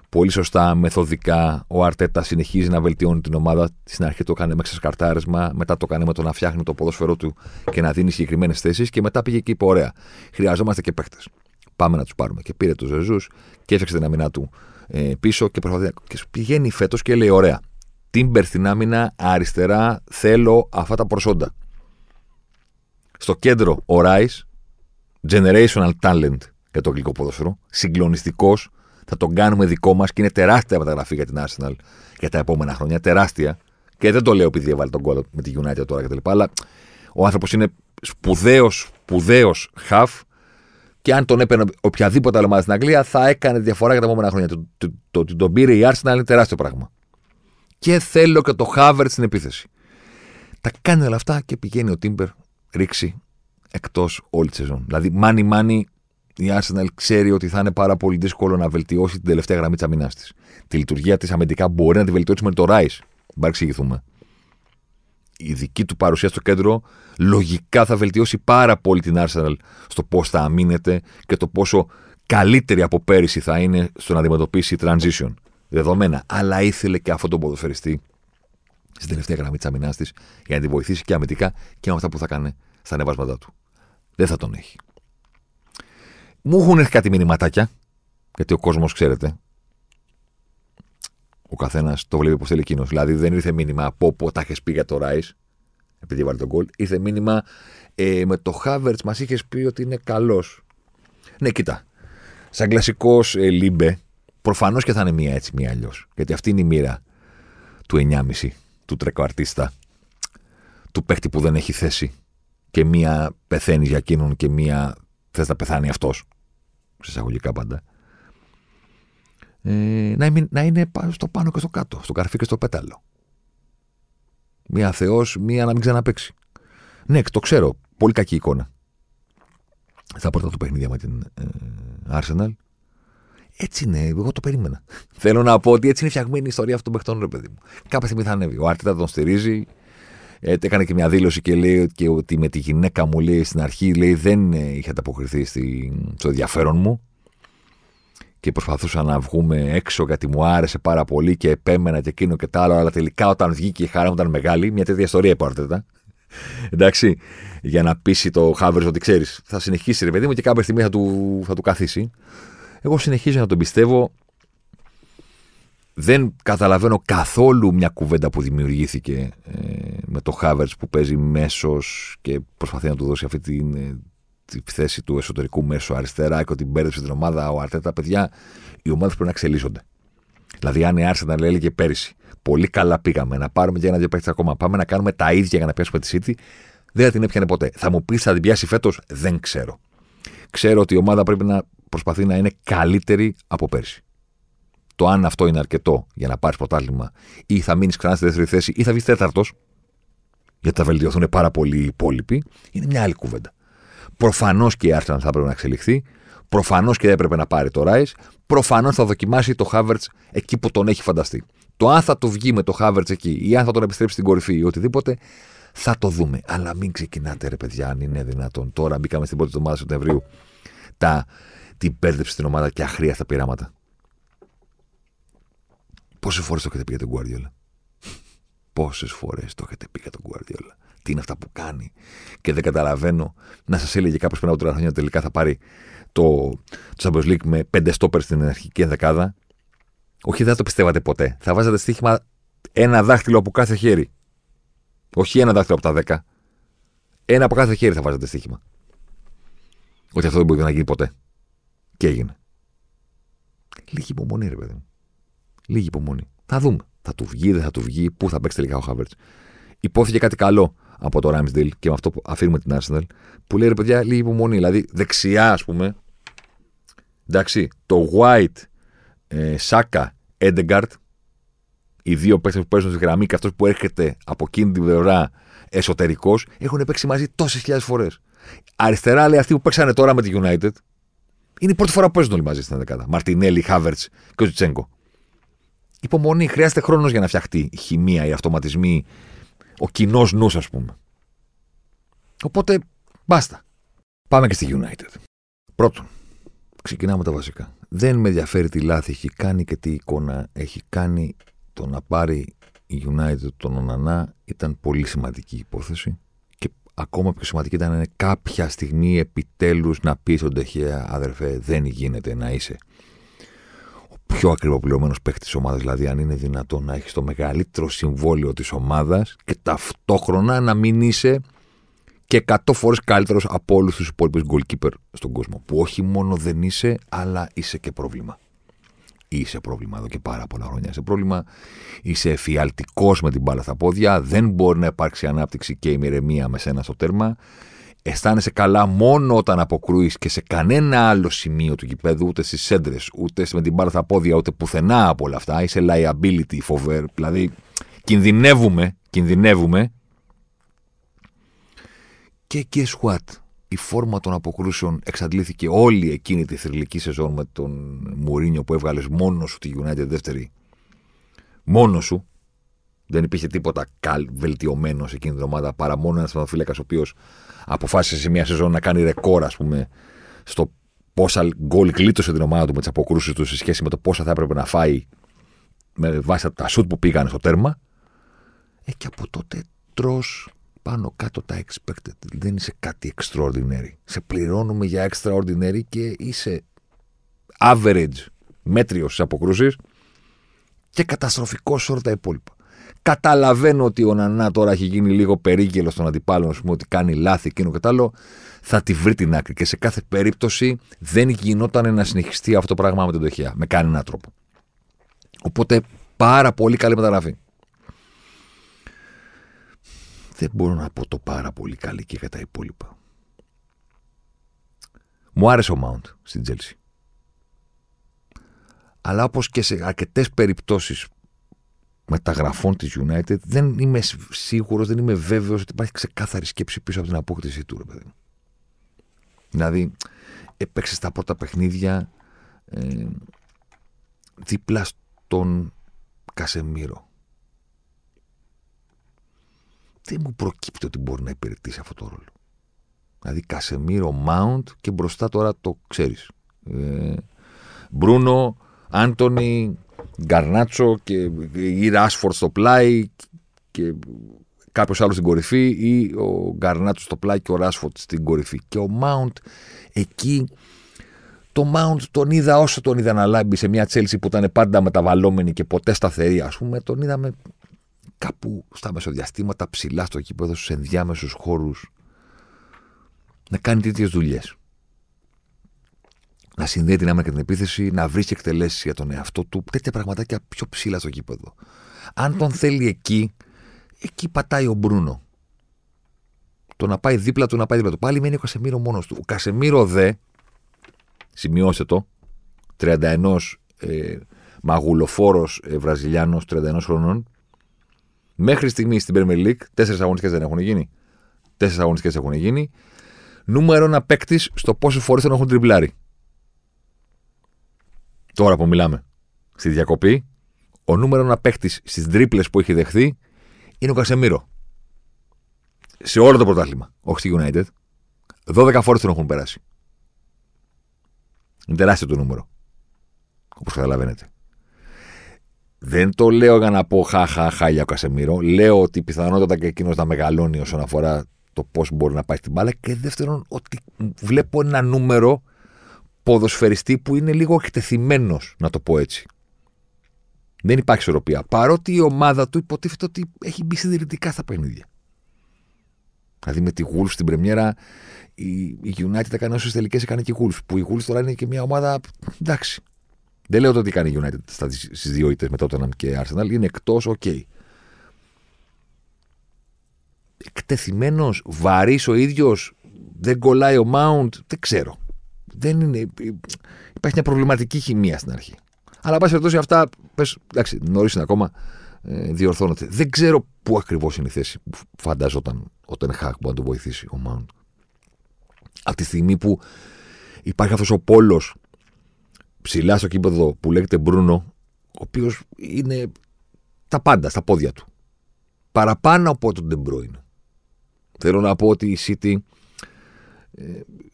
πολύ σωστά, μεθοδικά, ο Αρτέτα συνεχίζει να βελτιώνει την ομάδα. Στην αρχή το έκανε με ξεσκαρτάρισμα, μετά το έκανε με το να φτιάχνει το ποδόσφαιρό του και να δίνει συγκεκριμένες θέσεις και μετά πήγε και είπε: Ωραία, χρειαζόμαστε και παίχτε. Πάμε να τους πάρουμε. Και πήρε του Ζεζούς και έφτιαξε την άμυνά του ε, πίσω και προσπαθεί. Και πηγαίνει φέτος και λέει: Ωραία, Τίμπερ στην άμυνα, αριστερά, θέλω αυτά τα προσόντα. Στο κέντρο ο Ράις, generational talent για το αγγλικό ποδόσφαιρο, συγκλονιστικός, θα τον κάνουμε δικό μας και είναι τεράστια μεταγραφή για την Arsenal για τα επόμενα χρόνια. Τεράστια. Και δεν το λέω επειδή έβαλε τον κόλλο με τη United τώρα κτλ. Αλλά ο άνθρωπος είναι σπουδαίος, σπουδαίος χαφ και αν τον έπαιρνε οποιαδήποτε άλλη ομάδα στην Αγγλία θα έκανε διαφορά για τα επόμενα χρόνια. Το ότι τον πήρε η Arsenal είναι τεράστιο πράγμα. Και θέλω και το Χάβερτ στην επίθεση. Τα κάνει όλα αυτά και πηγαίνει ο Τίμπερ ρίξει εκτός όλη τη σεζόν. Δηλαδή, μάνι μάνι η Arsenal ξέρει ότι θα είναι πάρα πολύ δύσκολο να βελτιώσει την τελευταία γραμμή της αμυνάς της. Τη λειτουργία της αμυντικά μπορεί να τη βελτιώσει με το Rice. Μην παρεξηγηθούμε. Η δική του παρουσία στο κέντρο λογικά θα βελτιώσει πάρα πολύ την Arsenal στο πώς θα αμήνεται και το πόσο καλύτερη από πέρυσι θα είναι στο να αντιμετωπίσει transition. Δεδομένα. Αλλά ήθελε και αυτόν τον ποδοσφαιριστή στην τελευταία γραμμή της αμυνάς της για να τη βοηθήσει και αμυντικά και με αυτά που θα κάνει στα ανεβάσματά του. Δεν θα τον έχει. Μου έχουν έρθει κάτι μηνυματάκια, γιατί ο κόσμος, ξέρετε, ο καθένας το βλέπει όπως θέλει εκείνος. Δηλαδή δεν ήρθε μήνυμα από όπου τα έχει πει για τον Ράις, επειδή έβαλε το γκολ. Ήρθε μήνυμα ε, με τον Χάβερτς μας είχες πει ότι είναι καλός. Ναι, κοίτα. Σαν κλασικός ε, Λίμπε, προφανώς και θα είναι μία έτσι, μία αλλιώς. Γιατί αυτή είναι η μοίρα του 9,5, του trequartista, του παίχτη που δεν έχει θέση. Και μία πεθαίνει για εκείνον και μία θες να πεθάνει αυτός. Σε εισαγωγικά πάντα. Ε, να, είναι, να είναι στο πάνω και στο κάτω, στο καρφί και στο πέταλο. Μία Θεός, μία να μην ξαναπέξει. Ναι, το ξέρω. Πολύ κακή εικόνα. Στα πρώτα του παιχνίδια με την ε, Arsenal. Έτσι είναι, εγώ το περίμενα. Θέλω να πω ότι έτσι είναι φτιαγμένη η ιστορία αυτών των παιχτών, ρε παιδί μου. Κάποια στιγμή θα ανέβει. Ο Άρτετα τον στηρίζει, ε, έκανε και μια δήλωση και λέει και ότι με τη γυναίκα μου λέει στην αρχή λέει, δεν ε, είχε ανταποκριθεί στο ενδιαφέρον μου και προσπαθούσα να βγούμε έξω γιατί μου άρεσε πάρα πολύ και επέμενα και εκείνο και τα άλλο. Αλλά τελικά όταν βγήκε η χαρά μου ήταν μεγάλη. Μια τέτοια ιστορία υπάρτετα. Εντάξει, για να πείσει το Χάβερ ότι ξέρεις, θα συνεχίσει ρε παιδί μου και κάποια στιγμή θα του, θα του καθίσει. Εγώ συνεχίζω να τον πιστεύω δεν καταλαβαίνω καθόλου μια κουβέντα που δημιουργήθηκε ε, με το Χάβερτ που παίζει μέσος και προσπαθεί να του δώσει αυτή την, ε, τη θέση του εσωτερικού μέσου αριστερά και ότι μπέρδεψε την ομάδα. Ο Αρτέτα, παιδιά, οι ομάδες πρέπει να εξελίσσονται. Δηλαδή, αν η Arsenal έλεγε πέρυσι, πολύ καλά πήγαμε να πάρουμε και ένα-δύο παίχτε ακόμα, πάμε να κάνουμε τα ίδια για να πιάσουμε τη City, δεν θα την έπιανε ποτέ. Θα μου πεις, θα την πιάσει φέτος, δεν ξέρω. Ξέρω ότι η ομάδα πρέπει να προσπαθεί να είναι καλύτερη από πέρσι. Το αν αυτό είναι αρκετό για να πάρεις πρωτάθλημα ή θα μείνεις ξανά στη δεύτερη θέση ή θα βγεις τέταρτος, γιατί θα βελτιωθούν πάρα πολύ οι υπόλοιποι, είναι μια άλλη κουβέντα. Προφανώς και η Arsenal θα έπρεπε να εξελιχθεί. Προφανώς και δεν έπρεπε να πάρει το Rise. Προφανώς θα δοκιμάσει το Havertz εκεί που τον έχει φανταστεί. Το αν θα το βγει με το Havertz εκεί ή αν θα τον επιστρέψει στην κορυφή ή οτιδήποτε, θα το δούμε. Αλλά μην ξεκινάτε, ρε παιδιά, αν είναι δυνατόν. Τώρα μπήκαμε στην πρώτη εβδομάδα Σεπτεμβρίου τα, την πέρδεψη στην ομάδα και αχρίαστα πειράματα. Πόσες φορές το έχετε πει για τον Guardiola; Πόσες φορές το έχετε πει για τον Guardiola; Τι είναι αυτά που κάνει; Και δεν καταλαβαίνω να σας έλεγε κάποιος πριν από τρία χρόνια τελικά θα πάρει το, το Champions League με πέντε στόπερ στην αρχική δεκάδα. Όχι, δεν θα το πιστεύατε ποτέ. Θα βάζατε στοίχημα ένα δάχτυλο από κάθε χέρι. Όχι ένα δάχτυλο από τα δέκα. Ένα από κάθε χέρι θα βάζατε στοίχημα. Ότι αυτό δεν μπορεί να γίνει ποτέ. Και έγινε. Λίγη υπομονή, ρε παιδί μου. Λίγη υπομονή. Θα δούμε. Θα του βγει, δεν θα του βγει, πού θα παίξει τελικά ο Χάβερτ. Υπόθηκε κάτι καλό από το Ramsdale και με αυτό που αφήνουμε την Arsenal, που λέει ρε παιδιά, λίγη υπομονή. Δηλαδή, δεξιά, ας πούμε, εντάξει, το White, ε, Saka, Edegard, οι δύο παίκτες που παίζουν στη γραμμή και αυτός που έρχεται από εκείνη την πλευρά εσωτερικός, έχουν παίξει μαζί τόσες χιλιάδες φορές. Αριστερά λέει αυτοί που παίξανε τώρα με τη United, είναι η πρώτη φορά που παίζουν όλοι μαζί στην δεκάδα. Μαρτινέλη, Χάβερτ και ο Τζιτσέγκο. Υπομονή, χρειάζεται χρόνος για να φτιαχτεί η χημεία, οι αυτοματισμοί, ο κοινός νους, ας πούμε. Οπότε, μπάστα. Πάμε και στη United. Πρώτον, ξεκινάμε τα βασικά. Δεν με ενδιαφέρει τι λάθη έχει κάνει και τι εικόνα έχει κάνει το να πάρει η United τον Ονανά ήταν πολύ σημαντική υπόθεση και ακόμα πιο σημαντική ήταν κάποια στιγμή επιτέλους να πεις στον Τεχέα αδερφέ δεν γίνεται να είσαι ο πιο ακριβοπληρωμένος παίχτης της ομάδας. Δηλαδή, αν είναι δυνατόν να έχεις το μεγαλύτερο συμβόλαιο της ομάδας και ταυτόχρονα να μην είσαι και 100 φορές καλύτερος από όλους τους υπόλοιπους goalkeeper στον κόσμο. Που όχι μόνο δεν είσαι, αλλά είσαι και πρόβλημα. Είσαι πρόβλημα εδώ και πάρα πολλά χρόνια. Είσαι πρόβλημα. Είσαι εφιαλτικός με την μπάλα στα πόδια. Δεν μπορεί να υπάρξει ανάπτυξη και ημερεμία με σένα στο τέρμα. Αισθάνεσαι καλά μόνο όταν αποκρούεις και σε κανένα άλλο σημείο του γηπέδου, ούτε στις έντρε, ούτε με την μπάλα στα πόδια, ούτε πουθενά από όλα αυτά. Είσαι liability, φοβερ. Δηλαδή, κινδυνεύουμε, κινδυνεύουμε. Και guess what, η φόρμα των αποκρούσεων εξαντλήθηκε όλη εκείνη τη θρηλυκή σεζόν με τον Μουρίνιο που έβγαλες μόνο σου τη United δεύτερη. Μόνο σου. Δεν υπήρχε τίποτα καλ, βελτιωμένο σε εκείνη την ομάδα παρά μόνο ένας θεματοφύλακας ο οποίος αποφάσισε σε μια σεζόν να κάνει ρεκόρ, ας πούμε, στο πόσα γκολ κλείτωσε την ομάδα του με τις αποκρούσεις του σε σχέση με το πόσα θα έπρεπε να φάει με βάση τα σουτ που πήγαν στο τέρμα. Ε, και από τότε τρώ πάνω κάτω τα expected. Δεν είσαι κάτι extraordinary. Σε πληρώνουμε για extraordinary και είσαι average μέτριος στις αποκρούσεις και καταστροφικό σε όλα τα υπόλοιπα. Καταλαβαίνω ότι ο Νανά τώρα έχει γίνει λίγο περίγελος στον αντιπάλο, πούμε, ότι κάνει λάθη εκείνο και τ' άλλο. Θα τη βρει την άκρη. Και σε κάθε περίπτωση δεν γινόταν να συνεχιστεί αυτό το πράγμα με τον Τεχεία. Με κανέναν τρόπο. Οπότε πάρα πολύ καλή μεταγραφή. Δεν μπορώ να πω το πάρα πολύ καλή και για τα υπόλοιπα. Μου άρεσε ο Mount στην Τζέλση. Αλλά όπως και σε αρκετές περιπτώσεις μεταγραφών της United δεν είμαι σίγουρος, δεν είμαι βέβαιος ότι υπάρχει ξεκάθαρη σκέψη πίσω από την απόκτησή του, ρε παιδί. Δηλαδή, έπαιξε στα πρώτα παιχνίδια ε, δίπλα στον Κασεμίρο. Δεν μου προκύπτει ότι μπορεί να υπηρετήσει αυτό το ρόλο. Δηλαδή, Κασεμίρο, Mount και μπροστά τώρα το ξέρεις. Ε, Μπρούνο, Άντωνι, Γκαρνάτσο και ή Ράσφορντ στο πλάι και κάποιος άλλος στην κορυφή ή ο Γκαρνάτσο στο πλάι και ο Ράσφορντ στην κορυφή. Και ο Μάουντ εκεί. Το Μάουντ τον είδα όσο τον είδα να λάμπει σε μια τσέλση που ήταν πάντα μεταβαλλόμενη και ποτέ σταθερή, ας πούμε. Τον είδαμε κάπου στα μεσοδιαστήματα ψηλά στο κήπεδο, στους ενδιάμεσους χώρους να κάνει τέτοιες δουλειές. Να συνδέει την άμυνα και την επίθεση, να βρει εκτελέσεις για τον εαυτό του, τέτοια πραγματάκια πιο ψηλά στο γήπεδο. Αν τον θέλει εκεί, εκεί πατάει ο Μπρούνο. Το να πάει δίπλα του, να πάει δίπλα του. Πάλι μένει ο Κασεμίρο μόνος του. Ο Κασεμίρο δε, σημειώστε το, 31 ε, μαγουλοφόρος ε, Βραζιλιάνος, 31 χρονών, μέχρι στιγμής στην Premier League, τέσσερις αγωνιστικές δεν έχουν γίνει. Τέσσερις αγωνιστικές έχουν γίνει. Νούμερο ένα παίκτης στο πόσε φορές τον έχουν τριμπλάρει. Τώρα που μιλάμε. Στη διακοπή, ο νούμερο ένα παίκτη στις τρίπλες που έχει δεχθεί είναι ο Κασεμίρο. Σε όλο το πρωτάθλημα. Όχι στη United. 12 φορές τον έχουν περάσει. Είναι τεράστιο το νούμερο. Όπως καταλαβαίνετε. Δεν το λέω για να πω χα για ο Κασεμίρο. Λέω ότι πιθανότατα και εκείνος να μεγαλώνει όσον αφορά το πώς μπορεί να πάει στην μπάλα. Και δεύτερον, ότι βλέπω ένα νούμερο ποδοσφαιριστή που είναι λίγο εκτεθειμένος, να το πω έτσι. Δεν υπάρχει ισορροπία. Παρότι η ομάδα του υποτίθεται ότι έχει μπει συντηρητικά στα παιχνίδια. Δηλαδή με τη Wolves στην Πρεμιέρα η, η United έκανε όσες τελικές έκανε και η Wolves. Που η Wolves τώρα είναι και μια ομάδα. Εντάξει. Δεν λέω το τι κάνει η United στις δύο ήττες με Tottenham και Arsenal. Είναι εκτός, OK. Okay. Εκτεθειμένος, βαρύς ο ίδιος, δεν κολλάει ο Mount, δεν ξέρω. Δεν είναι, υπάρχει μια προβληματική χημεία στην αρχή. Αλλά πάση περιπτώσει αυτά, πες, εντάξει, νωρίς είναι ακόμα, ε, διορθώνεται. Δεν ξέρω πού ακριβώς είναι η θέση που φανταζόταν ο Τενχάκ που να το βοηθήσει ο Mount. Από τη στιγμή που υπάρχει αυτός ο πόλος ψηλά στο κήπεδο που λέγεται Μπρούνο, ο οποίος είναι τα πάντα στα πόδια του. Παραπάνω από τον Ντεμπρόιν. Θέλω να πω ότι η City ε,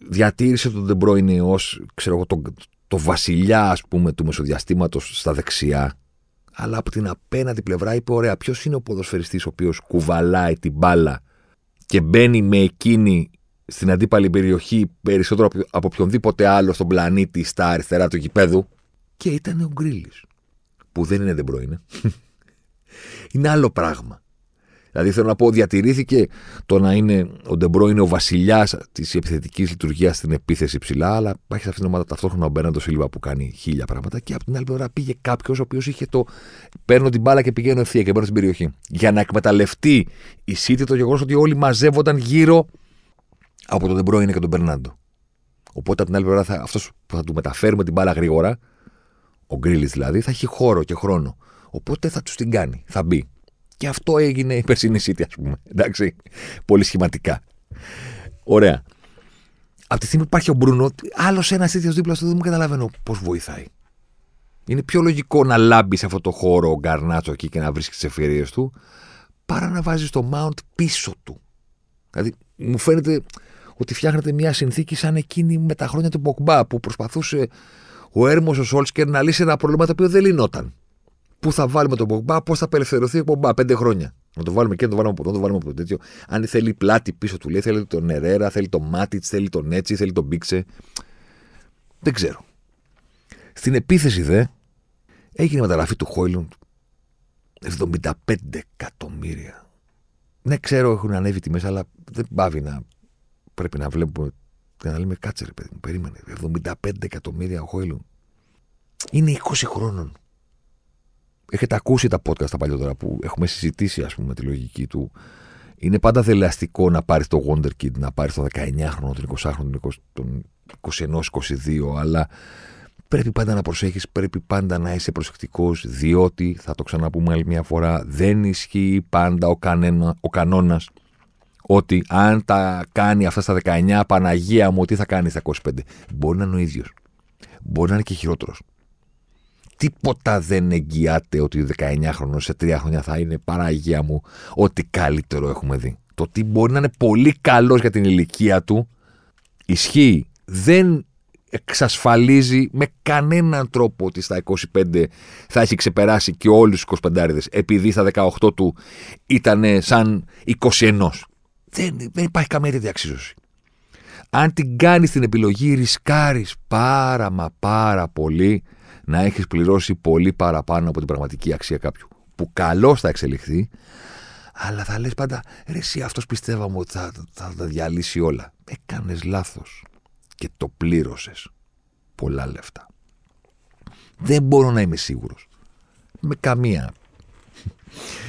διατήρησε τον Ντεμπρόιν ως το, το βασιλιά ας πούμε του μεσοδιαστήματος στα δεξιά αλλά από την απέναντι πλευρά είπε ωραία ποιος είναι ο ποδοσφαιριστής ο οποίος κουβαλάει την μπάλα και μπαίνει με εκείνη στην αντίπαλη περιοχή περισσότερο από οποιονδήποτε άλλο στον πλανήτη στα αριστερά του γηπέδου. Και ήταν ο Γκρίλις. Που δεν είναι δεν είναι. είναι άλλο πράγμα. Δηλαδή θέλω να πω, διατηρήθηκε το να είναι ο Ντεμπρόινε ο βασιλιάς της επιθετικής λειτουργίας στην επίθεση ψηλά, αλλά υπάρχει σε αυτήν την ομάδα ταυτόχρονα ο Μπέρναντο Σίλβα που κάνει χίλια πράγματα. Και από την άλλη πλευρά πήγε κάποιος ο οποίος είχε το. Παίρνω την μπάλα και πηγαίνω ευθεία και μπαίνω στην περιοχή. Για να εκμεταλλευτεί η City το γεγονός ότι όλοι μαζεύονταν γύρω από τον Ντεμπρόινε και τον Μπερνάντο. Οπότε από την άλλη πλευρά αυτός που θα του μεταφέρουμε την μπάλα γρήγορα, ο Γκρίλι δηλαδή, θα έχει χώρο και χρόνο. Οπότε θα τους την κάνει, θα μπει. Και αυτό έγινε η περσίνη City, ας πούμε. Εντάξει. Πολύ σχηματικά. Ωραία. Από τη στιγμή που υπάρχει ο Μπρούνο, άλλος ένας τέτοιο δίπλα στο δεν μου καταλαβαίνω πώς βοηθάει. Είναι πιο λογικό να λάμπεις σε αυτό το χώρο ο Γκαρνάτσο εκεί και να βρίσκεις τις ευκαιρίες του, παρά να βάζεις το Mount πίσω του. Δηλαδή, μου φαίνεται ότι φτιάχνεται μια συνθήκη σαν εκείνη με τα χρόνια του Μποκμπά που προσπαθούσε ο έρμος ο Σόλτσκερ να λύσει ένα πρόβλημα το οποίο δεν λυνόταν. Πού θα βάλουμε τον Μποκμπά, πώς θα απελευθερωθεί ο Μποκμπά πέντε χρόνια. Να το βάλουμε και να το βάλουμε από εδώ, να το βάλουμε από τέτοιο. Αν θέλει πλάτη πίσω του, λέει, θέλει τον Νερέρα, θέλει τον Μάτιτς, θέλει τον Έτσι, θέλει τον Μπίξε. Δεν ξέρω. Στην επίθεση δε έγινε μεταγραφή του Χόιλουντ 75 εκατομμύρια. Ναι, ξέρω έχουν ανέβει τιμές, αλλά δεν πάβει να πρέπει να βλέπουμε και να λέμε κάτσε ρε παιδί μου, περίμενε. 75 εκατομμύρια ο Χόιλουντ. Είναι 20 χρόνων. Έχετε ακούσει τα podcast τα παλιότερα που έχουμε συζητήσει, ας πούμε, τη λογική του. Είναι πάντα δελεαστικό να πάρεις το Wonder Kid, να πάρεις το 19χρονο, τον 20χρονο, τον 21-22, αλλά πρέπει πάντα να προσέχεις, πρέπει πάντα να είσαι προσεκτικός, διότι, θα το ξαναπούμε άλλη μια φορά, δεν ισχύει πάντα ο, κανένα, ο κανόνας ότι αν τα κάνει αυτά στα 19, Παναγία μου, τι θα κάνεις στα 25. Μπορεί να είναι ο ίδιος. Μπορεί να είναι και χειρότερος. Τίποτα δεν εγγυάται ότι 19χρονο σε 3 χρόνια θα είναι Παναγία μου ό,τι καλύτερο έχουμε δει. Το τι μπορεί να είναι πολύ καλός για την ηλικία του ισχύει. Δεν εξασφαλίζει με κανέναν τρόπο ότι στα 25 θα έχει ξεπεράσει και όλους τους 25 επειδή στα 18 του ήταν σαν 21. Δεν, δεν υπάρχει καμία τέτοια αξίωση. Αν την κάνεις την επιλογή, ρισκάρεις πάρα μα πάρα πολύ να έχεις πληρώσει πολύ παραπάνω από την πραγματική αξία κάποιου. Που καλώς θα εξελιχθεί, αλλά θα λες πάντα ρε, εσύ αυτός πιστεύαμε ότι θα, θα, θα τα διαλύσει όλα. Έκανες λάθος και το πλήρωσες. πολλά λεφτά. Δεν μπορώ να είμαι σίγουρος. Με καμία.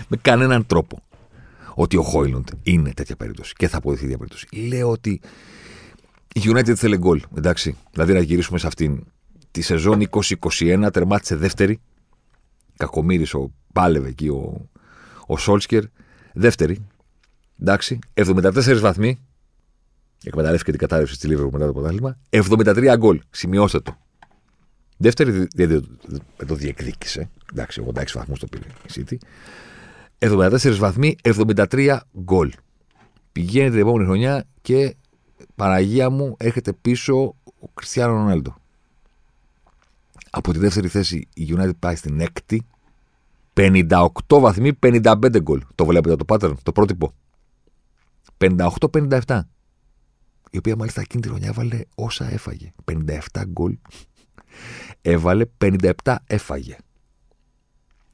με κανέναν τρόπο. Ότι ο Χόιλοντ είναι τέτοια περίπτωση και θα αποδειχθεί τέτοια περίπτωση. Λέω ότι η United θέλει γκολ. Εντάξει. Δηλαδή να γυρίσουμε σε αυτήν τη σεζόν 2021, τερμάτισε δεύτερη. Κακομίρι ο πάλευε εκεί ο, ο Σόλσκερ. Δεύτερη. Εντάξει. 74 βαθμοί. Εκμεταλλεύτηκε την κατάρρευση τη Λίβερπουλ μετά το πρωτάθλημα. 73 γκολ. Σημειώστε το. Δεύτερη δεν το διεκδίκησε. Εντάξει, 86 βαθμούς το πήρε η City. 74 βαθμοί, 73 γκολ. Πηγαίνετε την επόμενη χρονιά και Παναγία μου έρχεται πίσω ο Κριστιανό Ρονάλντο. Από τη δεύτερη θέση η United πάει στην έκτη. 58 βαθμοί, 55 γκολ. Το βλέπετε το pattern, το πρότυπο. 58-57. Η οποία μάλιστα εκείνη τη χρονιά έβαλε όσα έφαγε. 57 γκολ. Έβαλε 57 έφαγε.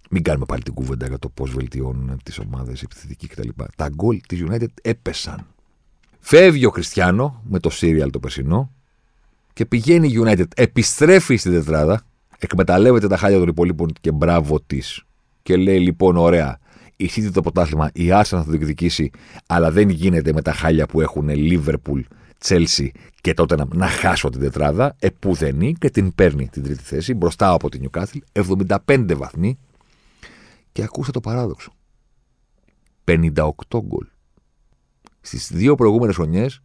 Μην κάνουμε πάλι την κουβέντα για το πώς βελτιώνουν τις ομάδες επιθετική κτλ. Τα γκολ της United έπεσαν. Φεύγει ο Κριστιανό με το Serial το περσινό και πηγαίνει η United, επιστρέφει στην τετράδα, εκμεταλλεύεται τα χάλια των υπολείπων και μπράβο της. Και λέει λοιπόν, ωραία, η City το πρωτάθλημα, η Arsenal θα το διεκδικήσει, αλλά δεν γίνεται με τα χάλια που έχουν Liverpool, Chelsea και τότε να, να χάσω την τετράδα. Επουδενή και την παίρνει την τρίτη θέση μπροστά από την Newcastle, 75 βαθμοί. Και ακούστε το παράδοξο. 58 γκολ. Στις δύο προηγούμενες χρονιές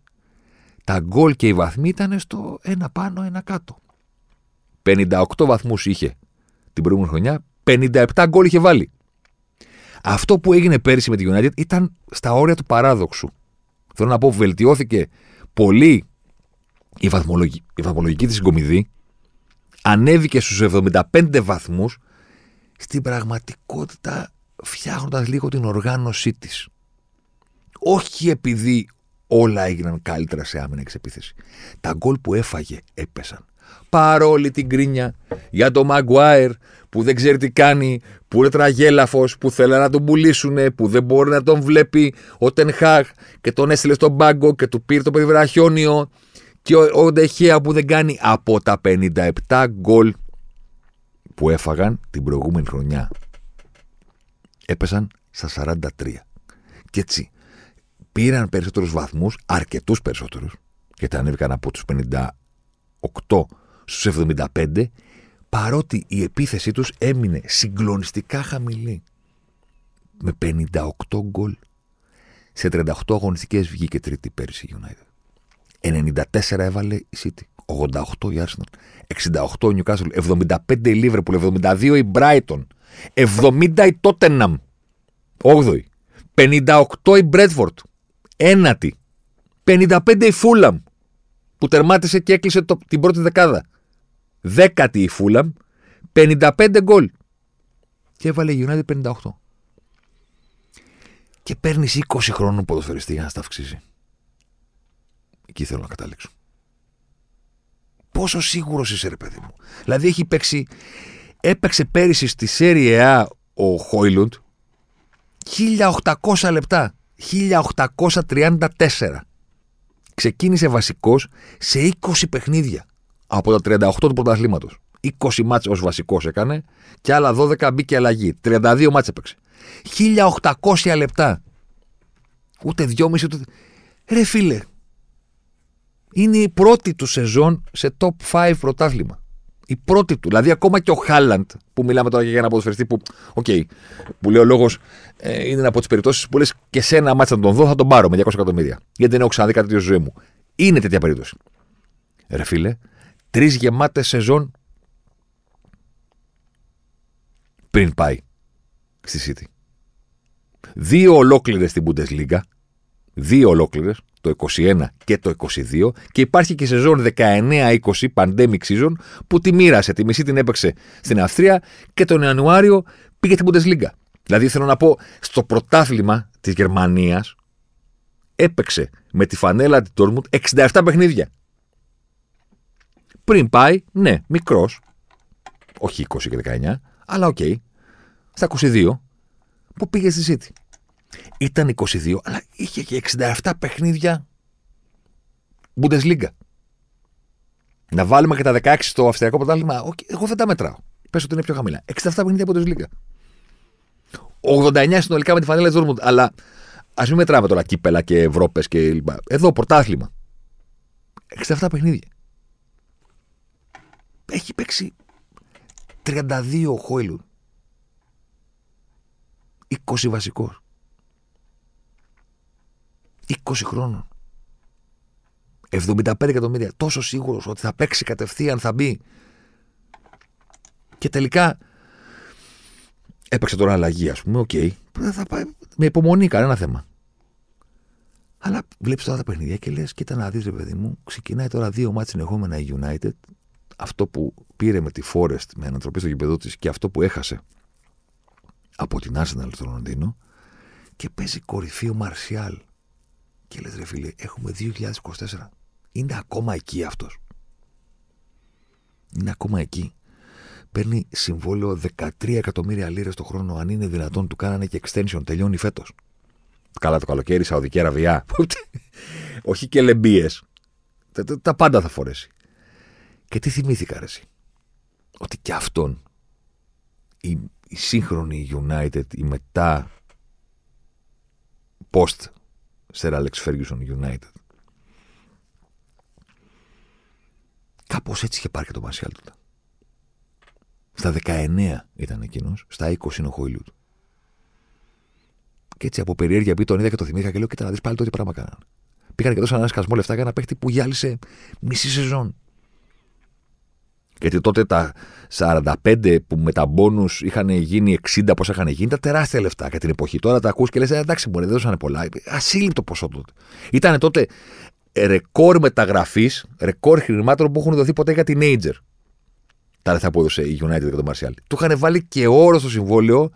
τα γκολ και οι βαθμοί ήταν στο ένα πάνω, ένα κάτω. 58 βαθμούς είχε την προηγούμενη χρονιά, 57 γκολ είχε βάλει. Αυτό που έγινε πέρυσι με τη United ήταν στα όρια του παράδοξου. Θέλω να πω, βελτιώθηκε πολύ η, βαθμολογική, η βαθμολογική της συγκομιδή, ανέβηκε στους 75 βαθμούς, στην πραγματικότητα φτιάχνοντας λίγο την οργάνωσή της. Όχι επειδή όλα έγιναν καλύτερα σε άμυνα και σε επίθεσης. Τα γκολ που έφαγε έπεσαν. Παρόλη την κρίνια για τον Μαγκουάιρ που δεν ξέρει τι κάνει, που είναι τραγέλαφος, που θέλει να τον πουλήσουν, που δεν μπορεί να τον βλέπει ο Τενχάγ και τον έστειλε στον πάγκο και του πήρε το περιβραχιόνιο και ο, ο Ντεχέα που δεν κάνει από τα 57 γκολ που έφαγαν την προηγούμενη χρονιά. Έπεσαν στα 43. Και έτσι πήραν περισσότερους βαθμούς, αρκετούς περισσότερους, γιατί ανέβηκαν από τους 58 στους 75, παρότι η επίθεσή τους έμεινε συγκλονιστικά χαμηλή. Με 58 γκολ. Σε 38 αγωνιστικές βγήκε τρίτη πέρυσι η United. 94 έβαλε η City. 88 η Arsenal. 68 η Newcastle. 75 η Liverpool. 72 η Brighton. 70 η Tottenham. 8η. 58 η Bradford. Ένατη. 55 η Φούλαμ που τερμάτισε και έκλεισε το, την πρώτη δεκάδα. Δέκατη η Φούλαμ, 55 γκολ. Και έβαλε η United 58. Και παίρνεις 20 χρόνων ποδοσφαιριστή για να στα αυξήσει. Εκεί θέλω να καταλήξω. Πόσο σίγουρος είσαι, ρε παιδί μου. Δηλαδή έχει παίξει. Έπαιξε πέρυσι στη Serie A ο Χόιλουντ 1800 λεπτά. 1834. Ξεκίνησε βασικός σε 20 παιχνίδια από τα 38 του πρωταθλήματος. 20 μάτσε ως βασικός έκανε και άλλα 12 μπήκε αλλαγή. 32 μάτσε έπαιξε. 1800 λεπτά. Ούτε 2,5 ούτε. Ρε φίλε. Είναι η πρώτη του σεζόν σε top 5 πρωτάθλημα. Η πρώτη του. Δηλαδή, ακόμα και ο Χάλαντ, που μιλάμε τώρα για ένα ποδοσφαιριστή που, OK, okay, που λέει ο λόγος, ε, είναι από τις περιπτώσεις που λες και σε ένα ματς να τον δω, θα τον πάρω με 200 εκατομμύρια. Γιατί δεν έχω ξαναδεί κάτι τέτοιο στη ζωή μου. Είναι τέτοια περίπτωση. Ρε φίλε, τρεις γεμάτες σεζόν πριν πάει στη City. Δύο ολόκληρες στην Bundesliga. Δύο ολόκληρες το 21 και το 22 και υπάρχει και η σεζόν 19-20 pandemic season που τη μοίρασε. Τη μισή την έπαιξε στην Αυστρία και τον Ιανουάριο πήγε στην Bundesliga. Δηλαδή θέλω να πω στο πρωτάθλημα της Γερμανίας έπαιξε με τη φανέλα τη Dortmund 67 παιχνίδια. Πριν ναι, μικρός, όχι 20 και 19, αλλά OK, okay, στα 22, που πήγε στη City. Ήταν 22, αλλά είχε και 67 παιχνίδια Bundesliga. Να βάλουμε και τα 16 στο Αυστριακό πρωτάθλημα. Εγώ δεν τα μετράω. Πες ότι είναι πιο χαμηλά. 67 παιχνίδια από Bundesliga. 89 συνολικά με τη φανέλα της Dortmund. Αλλά ας μην μετράμε τώρα κύπελα και Ευρώπες και λοιπά. Εδώ πρωτάθλημα. 67 παιχνίδια. Έχει παίξει 32 ο Χόιλουντ. 20 βασικός. 20 χρόνων. 75 εκατομμύρια. Τόσο σίγουρος ότι θα παίξει κατευθείαν, θα μπει. Και τελικά έπαιξε τώρα αλλαγή, ας πούμε. OK. Okay. Θα πάει με υπομονή, κανένα θέμα. Αλλά βλέπεις τώρα τα παιχνίδια και λες: Κοίτα να δεις, ρε παιδί μου, ξεκινάει τώρα δύο μάτια συνεχόμενα η United. Αυτό που πήρε με τη Forest με ανατροπή στο γηπεδό της και αυτό που έχασε από την Arsenal στο Λονδίνο και παίζει κορυφή ο Μαρσιάλ. Και λες, ρε φίλε, έχουμε 2024. Είναι ακόμα εκεί αυτός. Είναι ακόμα εκεί. Παίρνει συμβόλαιο 13 εκατομμύρια λίρες το χρόνο. Αν είναι δυνατόν, του κάνανε και extension. Τελειώνει φέτος. Καλά το καλοκαίρι, Σαουδική Αραβιά. Όχι και λεμπίες. Τα, τα, πάντα θα φορέσει. Και τι θυμήθηκα, ρε, Ότι και αυτόν η, η σύγχρονη United, η μετά post Sir Alex Ferguson United. Κάπως έτσι είχε πάρει και το Μαρσιάλ τότε. Στα 19 ήταν εκείνος, στα 20 είναι ο Χόιλουτ. Και έτσι από περιέργεια πει τον είδα και το θυμήθηκα και λέω: Κοίτα να δεις πάλι το τι πράγμα κάνανε. Πήγαν και δώσαν ένα σκασμό λεφτά για ένα παίχτη που γυάλισε μισή σεζόν. Γιατί τότε τα 45 που με τα μπόνους είχαν γίνει 60 πόσα είχαν γίνει, ήταν τεράστια λεφτά για την εποχή. Τώρα τα ακούς και λες: «Ε, Εντάξει, μπορεί, δεν δώσανε πολλά. Ασύλληπτο ποσό τότε. Ήταν τότε ρεκόρ μεταγραφής, ρεκόρ χρημάτων που έχουν δοθεί ποτέ για την Ager. Τα λεφτά που έδωσε η United για τον Μαρσιάλ. Του είχαν βάλει και όρο στο συμβόλαιο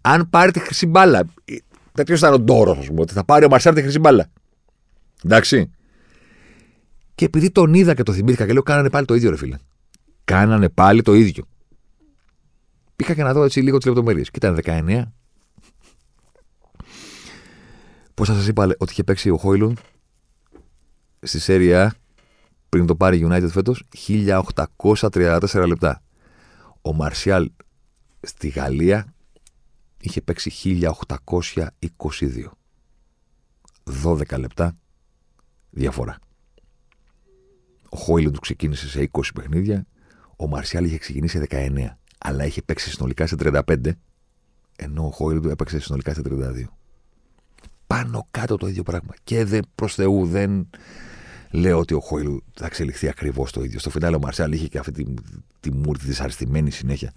αν πάρει τη χρυσή μπάλα. Τέτοιος ήταν ο ντόρος, ας πούμε, ότι θα πάρει ο Μαρσιάλ τη χρυσή μπάλα. Εντάξει. Και επειδή τον είδα και το θυμήθηκα και λέω: Κάνανε πάλι το ίδιο, ρε φίλε. Κάνανε πάλι το ίδιο. Πήγα και να δω έτσι λίγο τις λεπτομέρειες. Και ήταν 19. Πώς θα σας είπα ότι είχε παίξει ο Χόιλουν στη Σέρια πριν το πάρει United φέτος 1834 λεπτά. Ο Μαρσιάλ στη Γαλλία είχε παίξει 1822. 12 λεπτά διαφορά. Ο Χόιλουν του ξεκίνησε σε 20 παιχνίδια, ο Μαρσιάλ είχε ξεκινήσει σε 19, αλλά είχε παίξει συνολικά σε 35, ενώ ο Χόιλουντ έπαιξε συνολικά σε 32. Πάνω κάτω το ίδιο πράγμα. Και δεν προς Θεού δεν λέω ότι ο Χόιλουντ θα εξελιχθεί ακριβώς το ίδιο. Στο φινάλε ο Μαρσιάλ είχε και αυτή τη, τη μούρτη δυσαρεστημένη συνέχεια.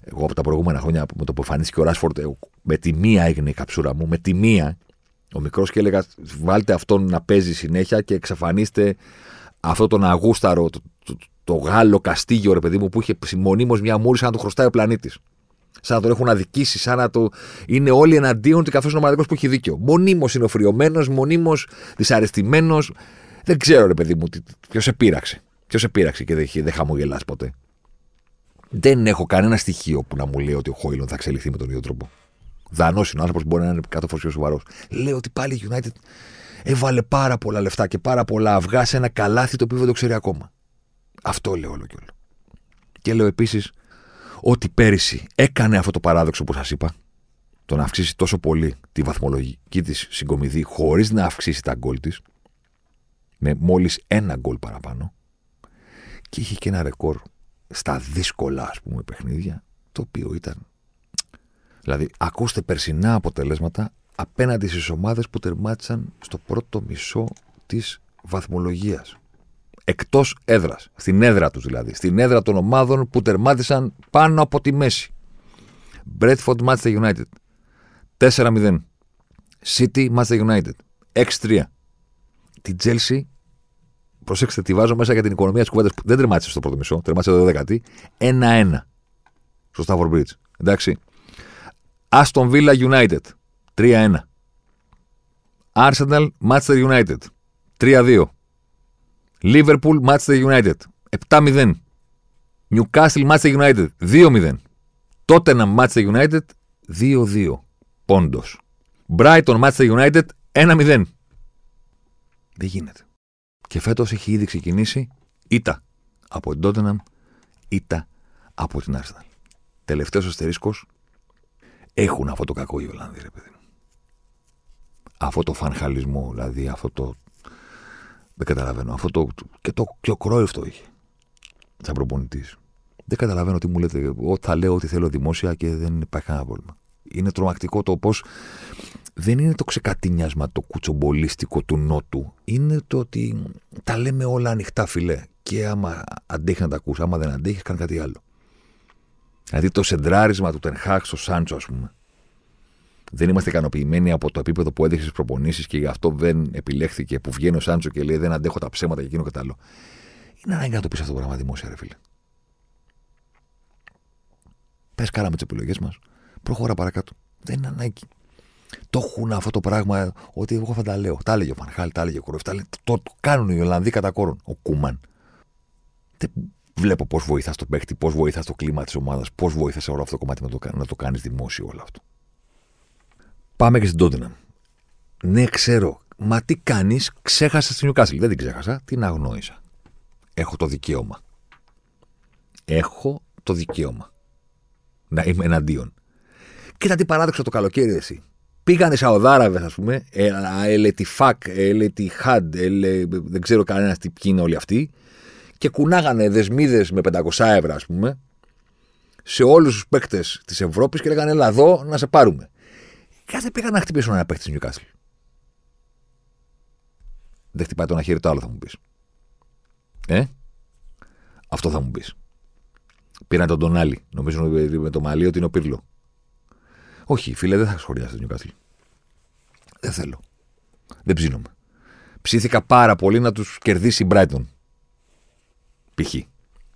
Εγώ από τα προηγούμενα χρόνια με το που εμφανίστηκε ο Ράσφορντ, με τη μία έγινε η καψούρα μου, με τη μία. Ο μικρός και έλεγα: Βάλτε αυτόν να παίζει συνέχεια και εξαφανίστε αυτό τον αγούσταρο, το, το, το Γάλλο Καστίγιο, ρε παιδί μου, που είχε μονίμως μια μούρη σαν να το χρωστάει ο πλανήτης. Σαν να τον έχουν αδικήσει, σαν να το. Είναι όλοι εναντίον του καθώς είναι ο μοναδικός που έχει δίκιο. Μονίμως είναι οφριωμένο, μονίμως δυσαρεστημένος. Δεν ξέρω, ρε παιδί μου, ποιος σε πείραξε. Ποιος σε πείραξε και δεν, δεν χαμογελάς ποτέ. Δεν έχω κανένα στοιχείο που να μου λέει ότι ο Χόιλον θα εξελιχθεί με τον ίδιο τρόπο. Δανός είναι ο άνθρωπος μπορεί να είναι κάτω φορσιό σοβαρός. Λέω ότι πάλι η United έβαλε πάρα πολλά λεφτά και πάρα πολλά αυγά σε ένα καλάθι το οποίο δεν το ξέρει ακόμα. Αυτό λέω όλο και όλο. Και λέω επίσης ότι πέρυσι έκανε αυτό το παράδοξο που σας είπα, το να αυξήσει τόσο πολύ τη βαθμολογική της συγκομιδή χωρίς να αυξήσει τα γκολ της, με μόλις ένα γκολ παραπάνω, και είχε και ένα ρεκόρ στα δύσκολα, ας πούμε, παιχνίδια, το οποίο ήταν. Δηλαδή, ακούστε περσινά αποτελέσματα απέναντι στις ομάδες που τερμάτισαν στο πρώτο μισό της βαθμολογίας εκτός έδρας. Στην έδρα τους δηλαδή. Στην έδρα των ομάδων που τερμάτισαν πάνω από τη μέση. Bradford Manchester United 4-0. City Manchester United 6-3. Την Chelsea, προσέξτε, τη βάζω μέσα για την οικονομία της κουβέντας που δεν τερμάτισε στο πρώτο μισό, τερμάτισε το 12η. 1-1 στο Stafford Bridge. Εντάξει. Aston Villa United 3-1. Arsenal Manchester United 3-2. Liverpool, Manchester United 7-0. Newcastle, Manchester United 2-0. Tottenham, Manchester United 2-2. Πόντος. Brighton, Manchester United 1-0. Δεν γίνεται. Και φέτος έχει ήδη ξεκινήσει Ήτα από την Τότεναμ, ήτα από την Άρσεναλ. Τελευταίος αστερίσκος έχουν αυτό το κακό οι Ολλανδοί, ρε παιδί μου. Αυτό το φανχαλισμό, δηλαδή αυτό το. Δεν καταλαβαίνω. Αυτό το. Και, το, και ο Κρόιφ το είχε. Σαν προπονητής. Δεν καταλαβαίνω τι μου λέτε. Εγώ θα λέω ότι θέλω δημόσια και δεν υπάρχει κανένα πρόβλημα. Είναι τρομακτικό το πώς δεν είναι το ξεκατίνιασμα το κουτσομπολίστικο του Νότου. Είναι το ότι τα λέμε όλα ανοιχτά, φιλέ. Και άμα αντέχει να τα ακούσει, άμα δεν αντέχεις, κάνει κάτι άλλο. Δηλαδή το σεντράρισμα του Τενχάκ στο Σάντσο, ας πούμε. Δεν είμαστε ικανοποιημένοι από το επίπεδο που έδειξε στις προπονήσεις και γι' αυτό δεν επιλέχθηκε που βγαίνει ο Σάντσο και λέει Δεν αντέχω τα ψέματα και εκείνο και τα άλλο. Είναι ανάγκη να το πεις αυτό το πράγμα δημόσια, ρε φίλε. Πες κάρα με τις επιλογές μας. Προχώρα παρακάτω. Δεν είναι ανάγκη. Το έχουν αυτό το πράγμα ότι εγώ θα τα λέω. Τα έλεγε ο Φανχάλ, τα έλεγε ο Κρόφ. Το, το, κάνουν οι Ολλανδοί κατά κόρον. Ο Κούμαν. Δεν βλέπω πώς βοηθάς το παίχτη, πώς βοηθάς το κλίμα της ομάδας, πώς βοηθάς όλο αυτό το κομμάτι να το, να το κάνεις δημόσιο όλο αυτό. Πάμε και στην Τότιναμ. Ναι, ξέρω. Μα τι κάνεις, ξέχασα στην Νιουκάσιλ. Δεν την ξέχασα, την αγνόησα. Έχω το δικαίωμα. Έχω το δικαίωμα να είμαι εναντίον. Κοίτα τι παράδοξο το καλοκαίρι, εσύ. Πήγανε Σαουδάραβες, ας πούμε, έλε τη ΦΑΚ, έλε τη ΧΑΝΤ, δεν ξέρω κανένας τι ποιοι είναι όλοι αυτοί, και κουνάγανε δεσμίδες με 500 ευρώ, ας πούμε, σε όλους τους παίκτες της Ευρώπης και λέγανε Ελά, εδώ να σε πάρουμε. Κάθε πήγαν να χτυπήσουν ένα παίκτη τη Νιουκάστλ. Δεν χτυπάει το ένα χέρι το άλλο, θα μου πεις. Ε, αυτό θα μου πεις. Πήραν τον Τονάλι. Νομίζω με το μαλλί ότι είναι ο Πύρλο. Όχι, φίλε, δεν θα σχολιάσει το Νιουκάστλ. Δεν θέλω. Δεν ψήνομαι. Ψήθηκα πάρα πολύ να τους κερδίσει η Brighton. Π.χ.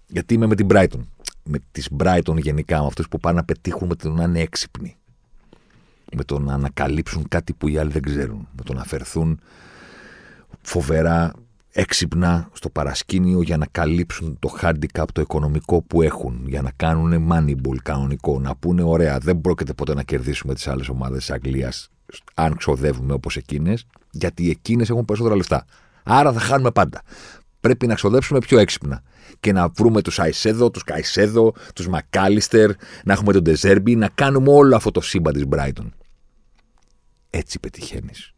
Γιατί είμαι με την Brighton. Με τις Brighton γενικά, με αυτούς που πάνε να πετύχουν με το να είναι έξυπνοι. Με το να ανακαλύψουν κάτι που οι άλλοι δεν ξέρουν. Με το να φερθούν φοβερά έξυπνα στο παρασκήνιο για να καλύψουν το handicap το οικονομικό που έχουν, για να κάνουν moneyball κανονικό, να πούνε ωραία, δεν πρόκειται ποτέ να κερδίσουμε τις άλλες ομάδες της Αγγλίας αν ξοδεύουμε όπως εκείνες, γιατί εκείνες έχουν περισσότερα λεφτά. Άρα θα χάνουμε πάντα. Πρέπει να ξοδέψουμε πιο έξυπνα και να βρούμε τους Αϊσέδο, τους Καϊσέδο, τους Μακάλιστερ, να έχουμε τον Ντεζέρμπι, να κάνουμε όλο αυτό το σύμπαν της Brighton. Έτσι πετυχαίνεις.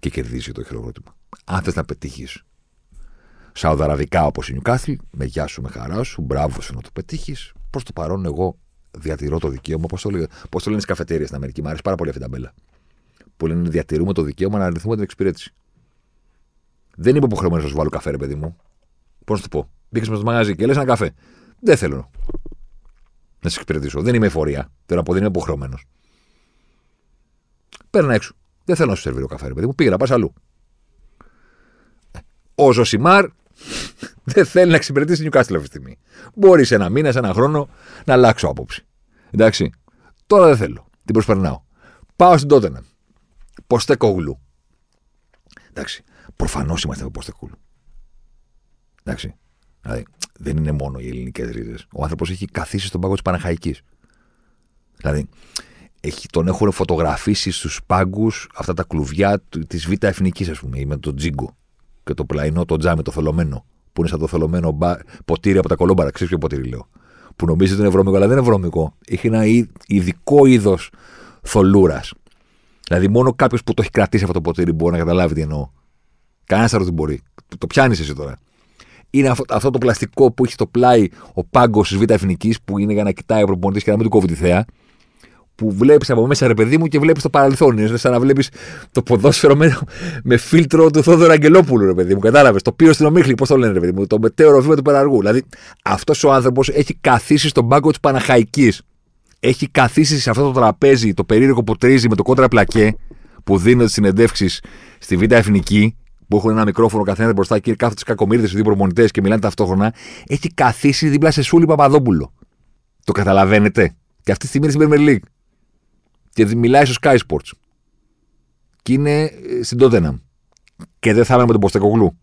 Και κερδίζει το χειροκρότημα αν θες να πετύχεις Σαουδαραβικά όπως η Νιουκάθλι, με γεια σου, με χαρά σου, μπράβο σου να το πετύχεις. Προς το παρόν, εγώ διατηρώ το δικαίωμα. Πώς το, το λένε στις καφετέρειες στην Αμερική, μου αρέσει πάρα πολύ αυτή η ταμπέλα. Που λένε διατηρούμε το δικαίωμα να αρνηθούμε την εξυπηρέτηση. Δεν είμαι υποχρεωμένος να σου βάλω καφέ, ρε παιδί μου. Πώς να το πω. Μπήκες με στο μαγαζί και λες ένα καφέ. Δεν θέλω να σε εξυπηρετήσω. Δεν είμαι εφορία. Θέλω να πω δεν είμαι υποχρεωμένος. Παίρνω έξω. Δεν θέλω να σου σερβίρω καφέ, ρε παιδί μου. Πήγα να πας αλλού. Ο Ζωσιμάρ δεν θέλει να εξυπηρετήσει Νιουκάστιλ αυτή τη στιγμή. Μπορεί σε ένα μήνα, σε ένα χρόνο να αλλάξω άποψη. Εντάξει. Τώρα δεν θέλω. Την προσπερνάω. Πάω στην Τότεναμ. Ποστεκόγλου. Εντάξει. Προφανώς είμαστε με Ποστεκόγλου. Εντάξει. Δηλαδή, δεν είναι μόνο οι ελληνικές ρίζες. Ο άνθρωπος έχει καθίσει στον πάγκο της Παναχαϊκής. Δηλαδή, έχει, τον έχουν φωτογραφίσει στους πάγκους αυτά τα κλουβιά της Β' Εθνικής, ας πούμε, ή με τον Τζίγκο και το πλαϊνό, το τζάμι, το θολωμένο. Που είναι σαν το θολωμένο μπα, ποτήρι από τα κολόμπαρα. Ξέρεις ποιο ποτήρι λέω. Που νομίζεις ότι είναι βρώμικο, αλλά δεν είναι βρώμικο. Έχει ένα ειδικό είδος θολούρας. Δηλαδή, μόνο κάποιος που το έχει κρατήσει αυτό το ποτήρι μπορεί να καταλάβει τι εννοώ. Κανένας άλλος δεν μπορεί. Το πιάνεις εσύ τώρα. Είναι αυτό, αυτό, το πλαστικό που έχει στο πλάι ο πάγκος της Β' Εθνικής που είναι για να κοιτάει ο προπονητής και να μην του κόβει τη θέα που βλέπεις από μέσα ρε παιδί μου και βλέπεις το παρελθόν. Είναι σαν να βλέπεις το ποδόσφαιρο με, με φίλτρο του Θόδωρα Αγγελόπουλου, ρε παιδί μου. Κατάλαβες; Το πίο στην ομίχλη, πώς το λένε, ρε παιδί μου; Το μετέωρο βήμα του Περαργού. Δηλαδή αυτός ο άνθρωπος έχει καθίσει στον πάγκο της Παναχαϊκής. Έχει καθίσει σε αυτό το τραπέζι, το περίεργο που τρίζει με το κόντρα πλακέ που δίνονται συνεντεύξεις στη Β' Εθνική, που έχουν ένα μικρόφωνο καθένα μπροστά και κάθονται κακομίρδε οι δύο προμονητέ και μιλάνε ταυτόχρονα. Έχει καθίσει δίπλα σε Σούλη Παπαδόπουλο. Το καταλαβαίνετε; Και αυτή τη στιγμή είναι στην Premier League και μιλάει στο Sky Sports. Και είναι ε, στην Τότεναμ. Και δεν θα είμαι με τον Ποστεκογλου.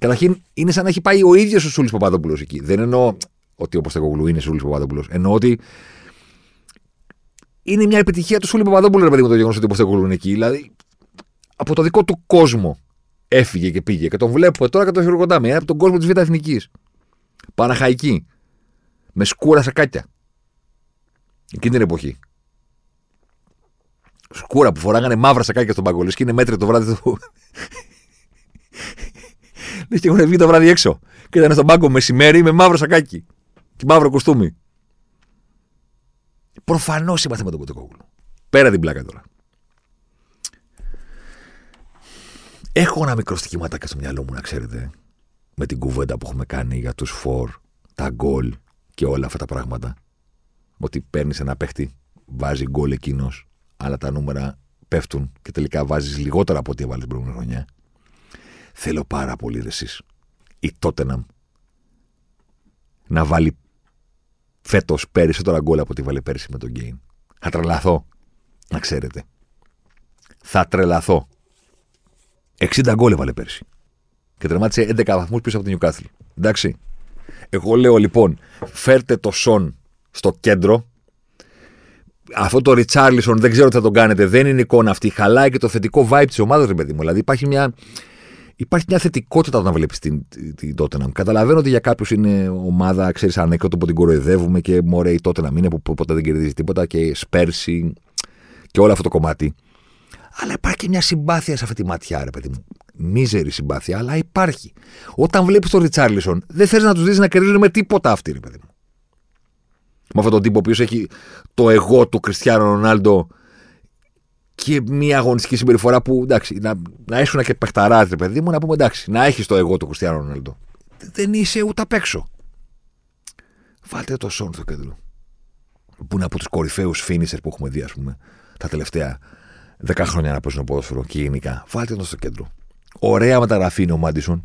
Καταρχήν είναι σαν να έχει πάει ο ίδιος ο Σούλης Παπαδόπουλος εκεί. Δεν εννοώ ότι ο Ποστεκογλου είναι Σούλης Παπαδόπουλος. Εννοώ ότι είναι μια επιτυχία του Σούλη Παπαδόπουλου, ρε παιδί μου, το γεγονός ότι ο Ποστεκογλου είναι εκεί. Δηλαδή από το δικό του κόσμο έφυγε και πήγε. Και τον βλέπω τώρα και τον χειροκροτάμε. Είναι από τον κόσμο της Β' Εθνικής. Παναχαϊκή. Με σκούρα σακάκια. Εκείνη την εποχή. Σκούρα που φοράγανε μαύρα σακάκια στον παγκολί και είναι μέτρη το βράδυ του. Λες και έχουν βγει το βράδυ έξω. Και ήταν στον πάγκο μεσημέρι με μαύρο σακάκι. Και μαύρο κουστούμι. Προφανώς είμαστε με τον Ποτεκόγλου. Πέρα την πλάκα τώρα. Έχω ένα μικρό στοιχηματάκι στο μυαλό μου, να ξέρετε, με την κουβέντα που έχουμε κάνει για τους φορ, τα γκολ και όλα αυτά τα πράγματα. Ότι παίρνεις ένα παίχτη, βάζει γκολ εκείνος, αλλά τα νούμερα πέφτουν και τελικά βάζεις λιγότερα από ό,τι έβαλες την προηγούμενη χρονιά. Θέλω πάρα πολύ ρε εσείς, η Τότεναμ να βάλει φέτος περισσότερα γκολ από ό,τι βάλε πέρσι με τον Γκέιν. Θα τρελαθώ, να ξέρετε. Θα τρελαθώ. 60 γκολ έβαλε πέρσι. Και τερμάτισε 11 βαθμούς πίσω από την Newcastle. Εντάξει. Εγώ λέω λοιπόν, φέρτε το Σον στο κέντρο. Αυτό το Ριτσάρλισον δεν ξέρω τι θα τον κάνετε. Δεν είναι εικόνα αυτή. Χαλάει και το θετικό vibe της ομάδας, ρε παιδί μου. Δηλαδή υπάρχει μια, υπάρχει μια θετικότητα όταν βλέπεις την, την Tottenham. Καταλαβαίνω ότι για κάποιους είναι ομάδα, ξέρεις, ανέκδοτο που την κοροϊδεύουμε και μωρέ η Tottenham είναι που ποτέ δεν κερδίζει τίποτα και σπέρσι και όλο αυτό το κομμάτι. Αλλά υπάρχει και μια συμπάθεια σε αυτή τη ματιά, ρε παιδί μου. Μίζερη συμπάθεια, αλλά υπάρχει. Όταν βλέπεις τον Ριτσάρλισον, δεν θες να τους δεις να κερδίζουν με τίποτα αυτοί, ρε παιδί μου. Με αυτόν τον τύπο ο οποίος έχει το εγώ του Κριστιανό Ρονάλντο και μια αγωνιστική συμπεριφορά που εντάξει, να, να ήσουν και παιχταράς, ρε παιδί μου, να πούμε εντάξει, να έχεις το εγώ του Κριστιανό Ρονάλντο. Δεν είσαι ούτε απ' έξω. Βάλτε το Σόν στο κέντρο. Που είναι από τους κορυφαίους φίνισερ που έχουμε δει, ας πούμε, τα τελευταία 10 χρόνια να παίζουν ποδόσφαιρο και γενικά. Βάλτε τον στο κέντρο. Ωραία μεταγραφή είναι ο Μάντισον.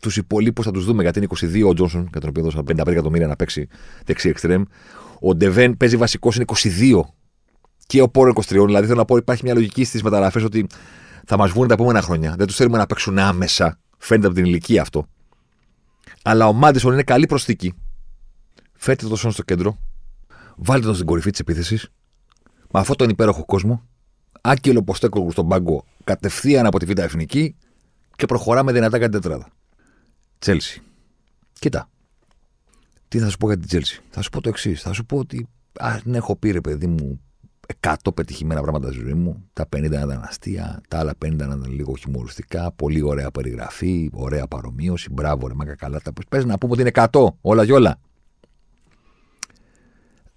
Τους υπολείπου θα τους δούμε γιατί είναι 22 ο Τζόνσον, για τον οποίο έδωσα 55 εκατομμύρια να παίξει δεξί εξτρέμ. Ο Ντεβέν παίζει βασικός, είναι 22 και ο Πόρο 23. Δηλαδή θέλω να πω, υπάρχει μια λογική στις μεταγραφές ότι θα μας βγουν τα επόμενα χρόνια. Δεν τους θέλουμε να παίξουν άμεσα. Φαίνεται από την ηλικία αυτό. Αλλά ο Μάντισον είναι καλή προσθήκη. Φέρτε το σόν στο κέντρο. Βάλτε τον στην κορυφή της επίθεσης. Με αυτόν τον υπέροχο κόσμο. Άκελο Ποστέκογλου στον πάγκο κατευθείαν από τη Β' Εθνική και προχωράμε δυνατά κάτι τετράδα. Τσέλσι. Κοίτα. Τι θα σου πω για την Τσέλσι. Θα σου πω το εξής. Θα σου πω ότι αν έχω πει ρε παιδί μου 100 πετυχημένα πράγματα στη ζωή μου. Τα 50 ήταν αστεία, τα άλλα 50 ήταν λίγο χιουμοριστικά. Πολύ ωραία περιγραφή, ωραία παρομοίωση. Μπράβο, ρε μαλάκα, καλά τα 'πες να πούμε ότι είναι 100, όλα και όλα.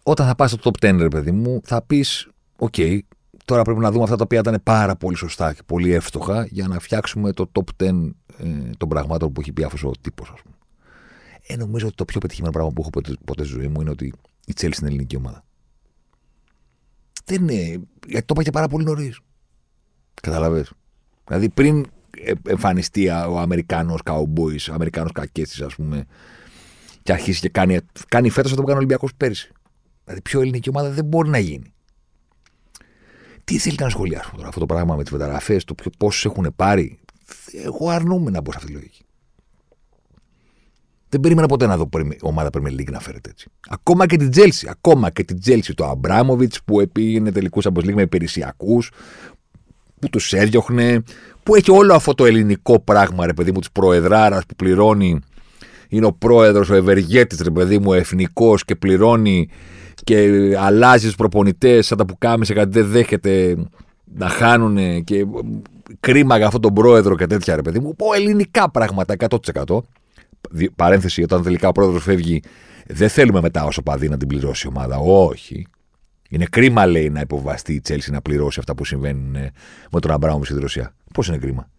Όταν θα πας στο top 10, ρε παιδί μου, θα πεις: OK, okay, τώρα πρέπει να δούμε αυτά τα οποία ήταν πάρα πολύ σωστά και πολύ εύστοχα για να φτιάξουμε το top 10 ε, των πραγμάτων που έχει πει αυτός ο τύπος, ας πούμε. Ε, νομίζω ότι το πιο πετυχημένο πράγμα που έχω ποτέ, ποτέ στη ζωή μου είναι ότι η Chelsea είναι ελληνική ομάδα. Δεν είναι. Γιατί το είπα και πάρα πολύ νωρίς. Καταλαβες. Δηλαδή πριν ε, εμφανιστεί ο Αμερικάνος καουμπόη, ο Αμερικάνος κακέτη, ας πούμε, και αρχίσει και κάνει, κάνει φέτος αυτό που κάνει ο Ολυμπιακός πέρσι. Δηλαδή πιο ελληνική ομάδα δεν μπορεί να γίνει. Τι θέλετε να σχολιάσουμε τώρα αυτό το πράγμα με τις μεταγραφές, το πόσου έχουν πάρει; Εγώ αρνούμαι να μπω σε αυτή τη λογική. Δεν περίμενα ποτέ να δω ομάδα Premier League να φέρεται έτσι. Ακόμα και την Τσέλσι. Ακόμα και την Τσέλσι. Του Αμπράμοβιτς που επήγαινε τελικούς Champions με υπηρεσιακούς, που τους έδιωχνε, που έχει όλο αυτό το ελληνικό πράγμα, ρε παιδί μου, της προεδράρας που πληρώνει. Είναι ο πρόεδρος, ο ευεργέτης, ρε παιδί μου, εθνικός και πληρώνει και αλλάζει τους προπονητές σαν τα που κάμισε κάτι δεν δέχεται να χάνουν και κρίμα για αυτόν τον πρόεδρο και τέτοια ρε παιδί μου. Πω ελληνικά πράγματα 100% παρένθεση, όταν τελικά ο πρόεδρος φεύγει, δεν θέλουμε μετά όσο παδί να την πληρώσει η ομάδα. Όχι. Είναι κρίμα, λέει, να υποβαστεί η Τσέλση να πληρώσει αυτά που συμβαίνουν ε, με τον Αμπράουμ στη Ρωσία. Πώς είναι κρίμα.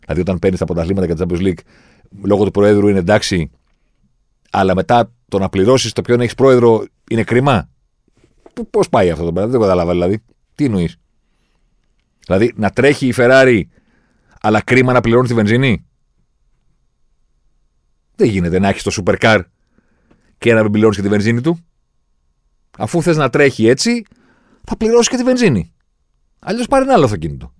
Δηλαδή, όταν παίρνεις τα πρωταθλήματα για την Champions League, λόγω του Προέδρου είναι εντάξει, αλλά μετά το να πληρώσεις το ποιον έχεις πρόεδρο είναι κρίμα; Πώς πάει αυτό το πράγμα, δεν καταλαβαίνω δηλαδή. Τι εννοείς; Δηλαδή, να τρέχει η Ferrari, αλλά κρίμα να πληρώνει τη βενζίνη; Δεν γίνεται να έχεις το supercar και να μην πληρώνεις και τη βενζίνη του. Αφού θες να τρέχει έτσι, θα πληρώσεις και τη βενζίνη. Αλλιώς πάρει ένα άλλο αυτοκίνητο.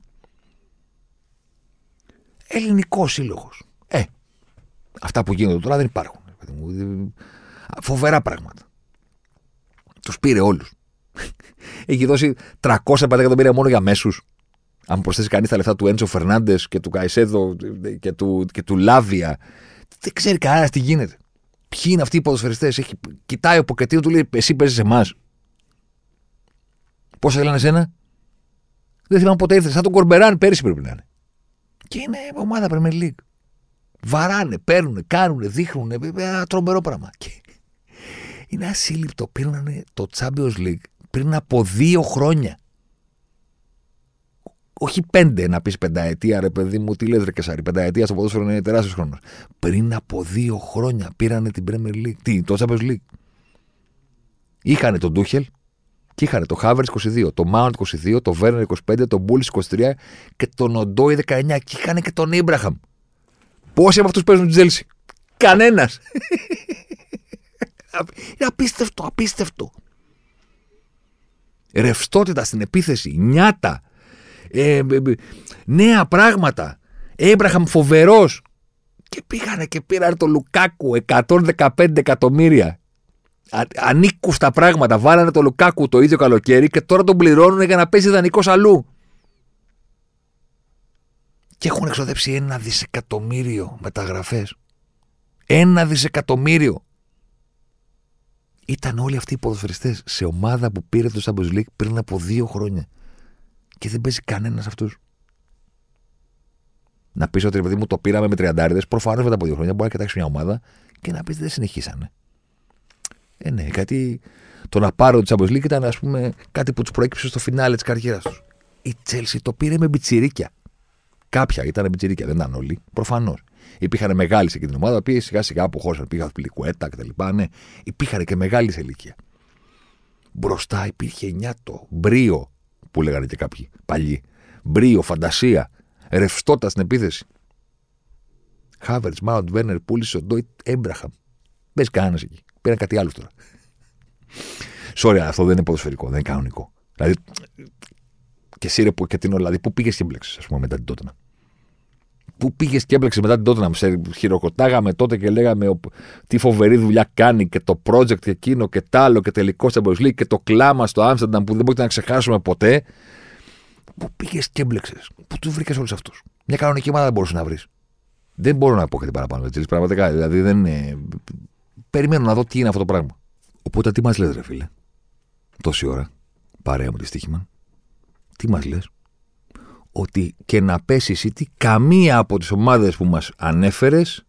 Ελληνικός σύλλογος. Ε, αυτά που γίνονται τώρα δεν υπάρχουν. Φοβερά πράγματα. Τους πήρε όλους. Έχει δώσει 350 εκατομμύρια μόνο για μέσους. Αν προσθέσει κανείς τα λεφτά του Έντσο Φερνάντες και του Καϊσέδο και του, και του Λάβια, δεν ξέρει κανένας τι γίνεται. Ποιοι είναι αυτοί οι ποδοσφαιριστές. Κοιτάει ο Ποκετίνο του λέει: Εσύ παίζεις σε εμάς. Πόσα θέλανε εσένα; Δεν θυμάμαι ποτέ ήρθε. Σαν τον Κορμπεράν πέρυσι πρέπει να είναι. Και είναι ομάδα Premier League. Βαράνε, παίρνουν, κάνουν, δείχνουν. Ένα τρομερό πράγμα. Και είναι ασύλληπτο. Πήραν το Champions League πριν από δύο χρόνια. Όχι πέντε να πεις πενταετία, ρε παιδί μου, τι λες, ρε Κεσάρι. Πενταετία στο ποδόσφαιρο είναι τεράστιος χρόνος. Πριν από δύο χρόνια πήραν την Premier League. Τι, το Champions League. Είχαν τον Τούχελ και είχαν το Χάβερτς 22, το Mount 22, το Βέρνερ 25, το Πούλισικ 23 και τον Οντόι 19. Και είχαν και τον Έιμπραχαμ. Πόσοι από αυτούς παίζουν στην Τσέλσι. Κανένας. Είναι απίστευτο, απίστευτο. Ρευστότητα στην επίθεση, νιάτα, ε, ε, ε νέα πράγματα. Έιμπραχαμ φοβερός. Και πήγανε και πήραν το Λουκάκου 115 εκατομμύρια. Ανήκουστα πράγματα. Βάλανε το Λουκάκου το ίδιο καλοκαίρι και τώρα τον πληρώνουν για να παίζει δανεικό αλλού. Και έχουν εξοδέψει ένα δισεκατομμύριο μεταγραφές. Ένα δισεκατομμύριο. Ήταν όλοι αυτοί οι ποδοσφαιριστές σε ομάδα που πήρε το Champions League πριν από δύο χρόνια. Και δεν παίζει κανένας αυτούς. Να πεις ότι παιδί μου το πήραμε με τριαντάριδες, προφανώς μετά από δύο χρόνια μπορεί να κοιτάξεις μια ομάδα και να πεις δεν συνεχίσανε. Ε, ναι, κάτι. Το να πάρω το Champions League ήταν ας πούμε κάτι που τους προέκυψε στο φινάλε της καριέρας τους. Η Chelsea το πήρε με μπιτσιρίκια. Κάποια ήταν μπιτσιρίκια, δεν ήταν όλοι. Προφανώς. Υπήρχαν μεγάλοι σε εκείνη την ομάδα, που σιγά σιγά αποχώρησαν, πήγαν πλικουέτα κτλ. Ναι, υπήρχαν και μεγάλοι σε ηλικία. Μπροστά υπήρχε νιάτο, μπρίο, που λέγανε και κάποιοι παλιοί. Μπρίο, φαντασία, ρευστότητα στην επίθεση. Χάβερτς, Μάουντ, Βέρνερ, πούλησε ο Ντόιτ, Έμπραχαμ. Δεν κανένας εκεί. Πήραν κάτι άλλο τώρα. Sorry, αυτό δεν είναι ποδοσφαιρικό, δεν είναι κανονικό. Δηλαδή, και εσύ ρε, και την δηλαδή, πού πήγες και μπλέξει, ας πούμε, μετά την Τότνα. Πού πήγες και έμπλεξες μετά την Τότνα. Σε χειροκροτάγαμε τότε και λέγαμε τι φοβερή δουλειά κάνει και το project και εκείνο και τ' άλλο και τελικό Champions και το κλάμα στο Άμστερνταμ που δεν μπορείτε να ξεχάσουμε ποτέ. Πού πήγες και έμπλεξες. Πού τους βρήκες όλους αυτούς. Μια κανονική ομάδα δεν μπορούσες να βρεις. Δεν μπορώ να πω κάτι παραπάνω. Έτσι, πραγματικά. Δηλαδή δεν είναι... Περιμένω να δω τι είναι αυτό το πράγμα. Οπότε τι μας λες, ρε φίλε; Τόση ώρα. Παρέα μου τη στοίχημα. Τι μας λες; Ότι και να πέσει η City, καμία από τις ομάδες που μας ανέφερες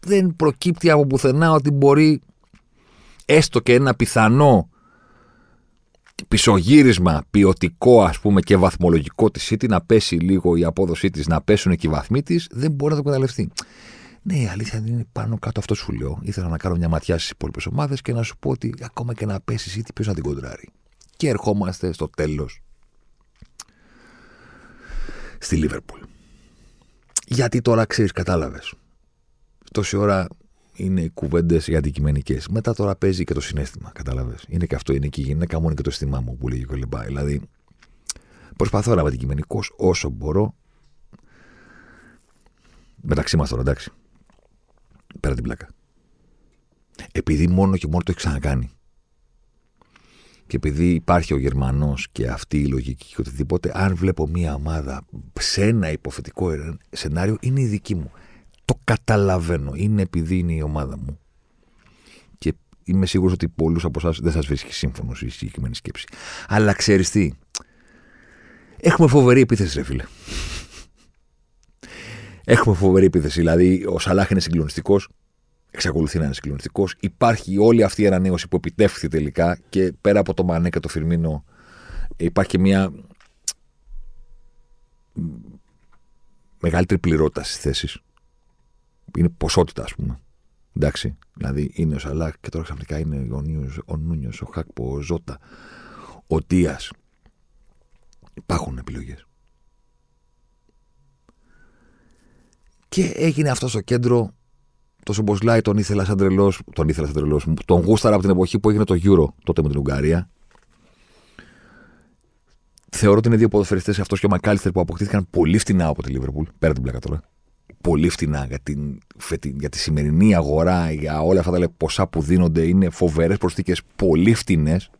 δεν προκύπτει από πουθενά ότι μπορεί έστω και ένα πιθανό πισωγύρισμα ποιοτικό ας πούμε και βαθμολογικό της City να πέσει λίγο η απόδοσή της, να πέσουν και οι βαθμοί της, δεν μπορεί να το καταληφθεί. Ναι, η αλήθεια είναι πάνω κάτω αυτό σου λέω. Ήθελα να κάνω μια ματιά στις υπόλοιπες ομάδες και να σου πω ότι ακόμα και να πέσει ή ποιος να την κοντράρει. Και ερχόμαστε στο τέλος. Στη Λίβερπουλ. Γιατί τώρα ξέρεις, κατάλαβες. Τόση ώρα είναι κουβέντες για αντικειμενικές. Μετά τώρα παίζει και το συνέστημα. Κατάλαβες. Είναι και αυτό, είναι και η γυναίκα μου, και το αισθημά μου που λέγει κολυμπά. Δηλαδή, προσπαθώ να είμαι αντικειμενικός όσο μπορώ. Μεταξύ μας τώρα, εντάξει πέρα την πλάκα. Επειδή μόνο και μόνο το έχει ξανακάνει. Και επειδή υπάρχει ο Γερμανός και αυτή η λογική και οτιδήποτε, αν βλέπω μία ομάδα σε ένα υποθετικό σενάριο, είναι η δική μου. Το καταλαβαίνω. Είναι επειδή είναι η ομάδα μου. Και είμαι σίγουρος ότι πολλούς από εσάς δεν σας βρίσκει σύμφωνος η συγκεκριμένη σκέψη. Αλλά ξέρεις τι; Έχουμε φοβερή επίθεση, ρε φίλε. Έχουμε φοβερή επίθεση. Δηλαδή, ο Σαλάχ είναι συγκλονιστικός. Εξακολουθεί να είναι συγκλονιστικός. Υπάρχει όλη αυτή η ανανέωση που επιτεύχθη τελικά και πέρα από το Μανέ και το Φιρμίνο, υπάρχει και μια μεγαλύτερη πληρότητα στις θέσεις. Είναι ποσότητα, ας πούμε. Εντάξει. Δηλαδή είναι ο Σαλάχ και τώρα ξαφνικά είναι ο, Νιούς, ο Νούνιος, ο Χάκπο, ο Ζώτα, ο Τία. Υπάρχουν επιλογές. Και έγινε αυτός στο κέντρο. Το Σομποσλάι τον ήθελα σαν τρελός. Τον ήθελα σαν τρελός. Τον γούσταρα από την εποχή που έγινε το Euro τότε με την Ουγγαρία. Θεωρώ ότι είναι δύο ποδοσφαιριστές αυτός και ο Μακάλιστερ που αποκτήθηκαν πολύ φτηνά από τη Λίβερπουλ. Πέρα την πλάκα τώρα. Πολύ φτηνά για, την, για τη σημερινή αγορά, για όλα αυτά τα ποσά που δίνονται. Είναι φοβερές προσθήκες, πολύ φτηνές.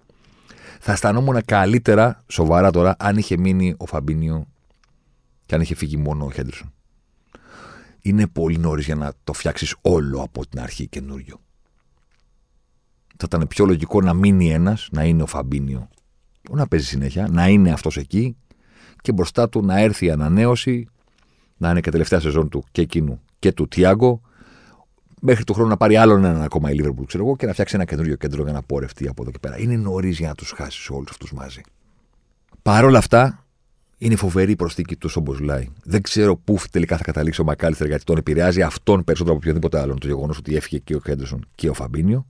Θα αισθανόμουν καλύτερα, σοβαρά τώρα, αν είχε μείνει ο Φαμπίνιο Και αν είχε φύγει μόνο ο Χέντερσον. Είναι πολύ νωρίς για να το φτιάξεις όλο από την αρχή καινούριο. Θα ήταν πιο λογικό να μείνει ένας, να είναι ο Φαμπίνιο, να παίζει συνέχεια, να είναι αυτός εκεί και μπροστά του να έρθει η ανανέωση, να είναι και τελευταία σεζόν του και εκείνου και του Τιάγκο, μέχρι του χρόνου να πάρει άλλον έναν ακόμα η Λίβερπουλ, ξέρω εγώ, και να φτιάξει ένα καινούριο κέντρο για να πορευτεί από εδώ και πέρα. Είναι νωρίς για να τους χάσεις όλους αυτούς μαζί. Παρ' όλα αυτά, είναι φοβερή η προσθήκη του Σομποσλάι. Δεν ξέρω πού τελικά θα καταλήξει ο Μακάλιστερ γιατί τον επηρεάζει αυτόν περισσότερο από οποιοδήποτε άλλον το γεγονός ότι έφυγε και ο Χέντερσον και ο Φαμπίνιο.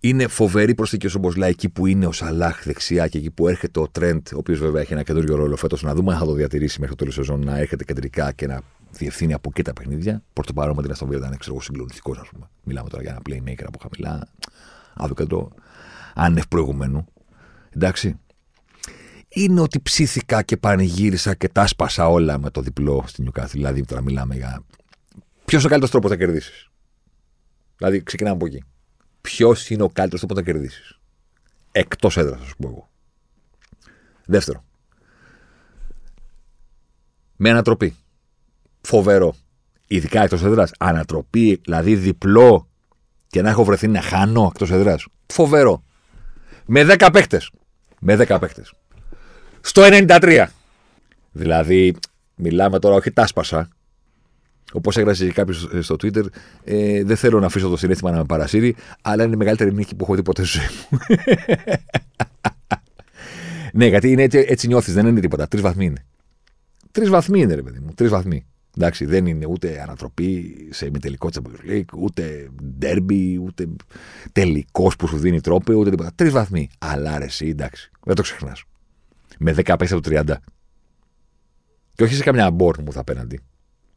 Είναι φοβερή προσθήκη ο Σομποσλάι εκεί που είναι ο Σαλάχ δεξιά και εκεί που έρχεται ο Τρέντ, ο οποίος βέβαια έχει ένα καινούριο ρόλο φέτος. Να δούμε αν θα το διατηρήσει μέχρι το τέλος σεζόν, να έρχεται κεντρικά και να διευθύνει από εκεί τα παιχνίδια. Προς το παρόν με την Αστοβία ήταν ξέρω, συγκλονιστικός, ας πούμε. Μιλάμε τώρα για ένα playmaker από χαμηλά. Άδο άνευ προηγουμένου. Εντάξει. Είναι ότι ψήθηκα και πανηγύρισα και τα σπάσα όλα με το διπλό στην Νιουκάθη. Δηλαδή τώρα μιλάμε για. Ποιος ο καλύτερος τρόπος να κερδίσεις; Δηλαδή ξεκινάμε από εκεί. Ποιος είναι ο καλύτερος τρόπος να κερδίσεις; Εκτός έδρας, ας πούμε εγώ. Δεύτερο. Με ανατροπή φοβερό. Ειδικά εκτός έδρας. Ανατροπή, δηλαδή διπλό και να έχω βρεθεί να χάνω εκτός έδρας. Φοβερό. Με 10 παίχτε. Με 10 παίχτε. Στο 93. Δηλαδή, μιλάμε τώρα, όχι τα σπάσα. Όπως έγραψε κάποιος στο Twitter, ε, δεν θέλω να αφήσω το συνέστημα να με παρασύρει, αλλά είναι η μεγαλύτερη νίκη που έχω δει ποτέ στη ζωή μου. ναι, γιατί είναι έτσι, έτσι νιώθεις, δεν είναι τίποτα. Τρεις βαθμοί είναι. Τρεις βαθμοί είναι, ρε παιδί μου. Τρεις βαθμοί. Εντάξει, δεν είναι ούτε ανατροπή σε ημιτελικό Champions League, ούτε ντέρμπι, ούτε τελικός που σου δίνει τρόπο, ούτε τίποτα. Τρεις βαθμοί. Αλλά ρε, εσύ, εντάξει, δεν το ξεχνάς. Με 10 παίχτε από 30. Και όχι σε καμιά μπόρν μου θα απέναντι.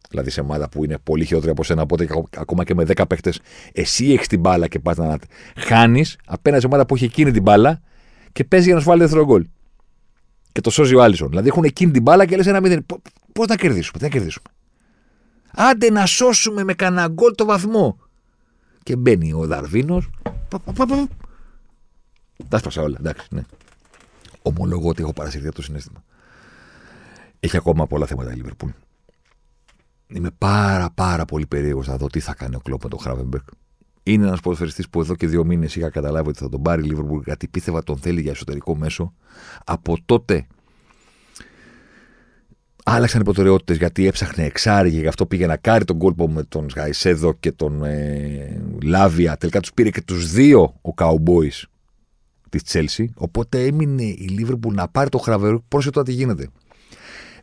Δηλαδή σε ομάδα που είναι πολύ χειρότερη από σένα, οπότε ακόμα και με 10 παίχτες, εσύ έχεις την μπάλα και πας να χάνεις απέναντι σε ομάδα που έχει εκείνη την μπάλα και παίζει για να σου βάλει δεύτερο γκολ. Και το σώζει ο Άλισον. Δηλαδή έχουν εκείνη την μπάλα και λες ένα μηδέν. Πώς να κερδίσουμε, τι να κερδίσουμε. Άντε να σώσουμε με κανένα γκολ το βαθμό. Και μπαίνει ο Δαρβίνος. Τα σπάσα όλα, εντάξει, ναι. Ομολογώ ότι έχω παρασυρθεί από το συνέστημα. Έχει ακόμα πολλά θέματα η Λίβερπουλ. Είμαι πάρα πάρα πολύ περίεργος να δω τι θα κάνει ο Κλόπ με τον Χράβεμπερκ. Είναι ένας ποδοσφαιριστής που εδώ και δύο μήνες είχα καταλάβει ότι θα τον πάρει η Λίβερπουλ γιατί πίστευα τον θέλει για εσωτερικό μέσο. Από τότε άλλαξαν οι προτεραιότητες γιατί έψαχνε εξάρι και γι' αυτό πήγε να κάρει τον κόλπο με τον Γαϊσέδο και τον ε, Λάβια. Τελικά τους πήρε και τους δύο ο Cowboys της Τσέλσι. Οπότε έμεινε η Λίβερπουλ να πάρει το χραβερό. Πρόσεχε τώρα τι γίνεται.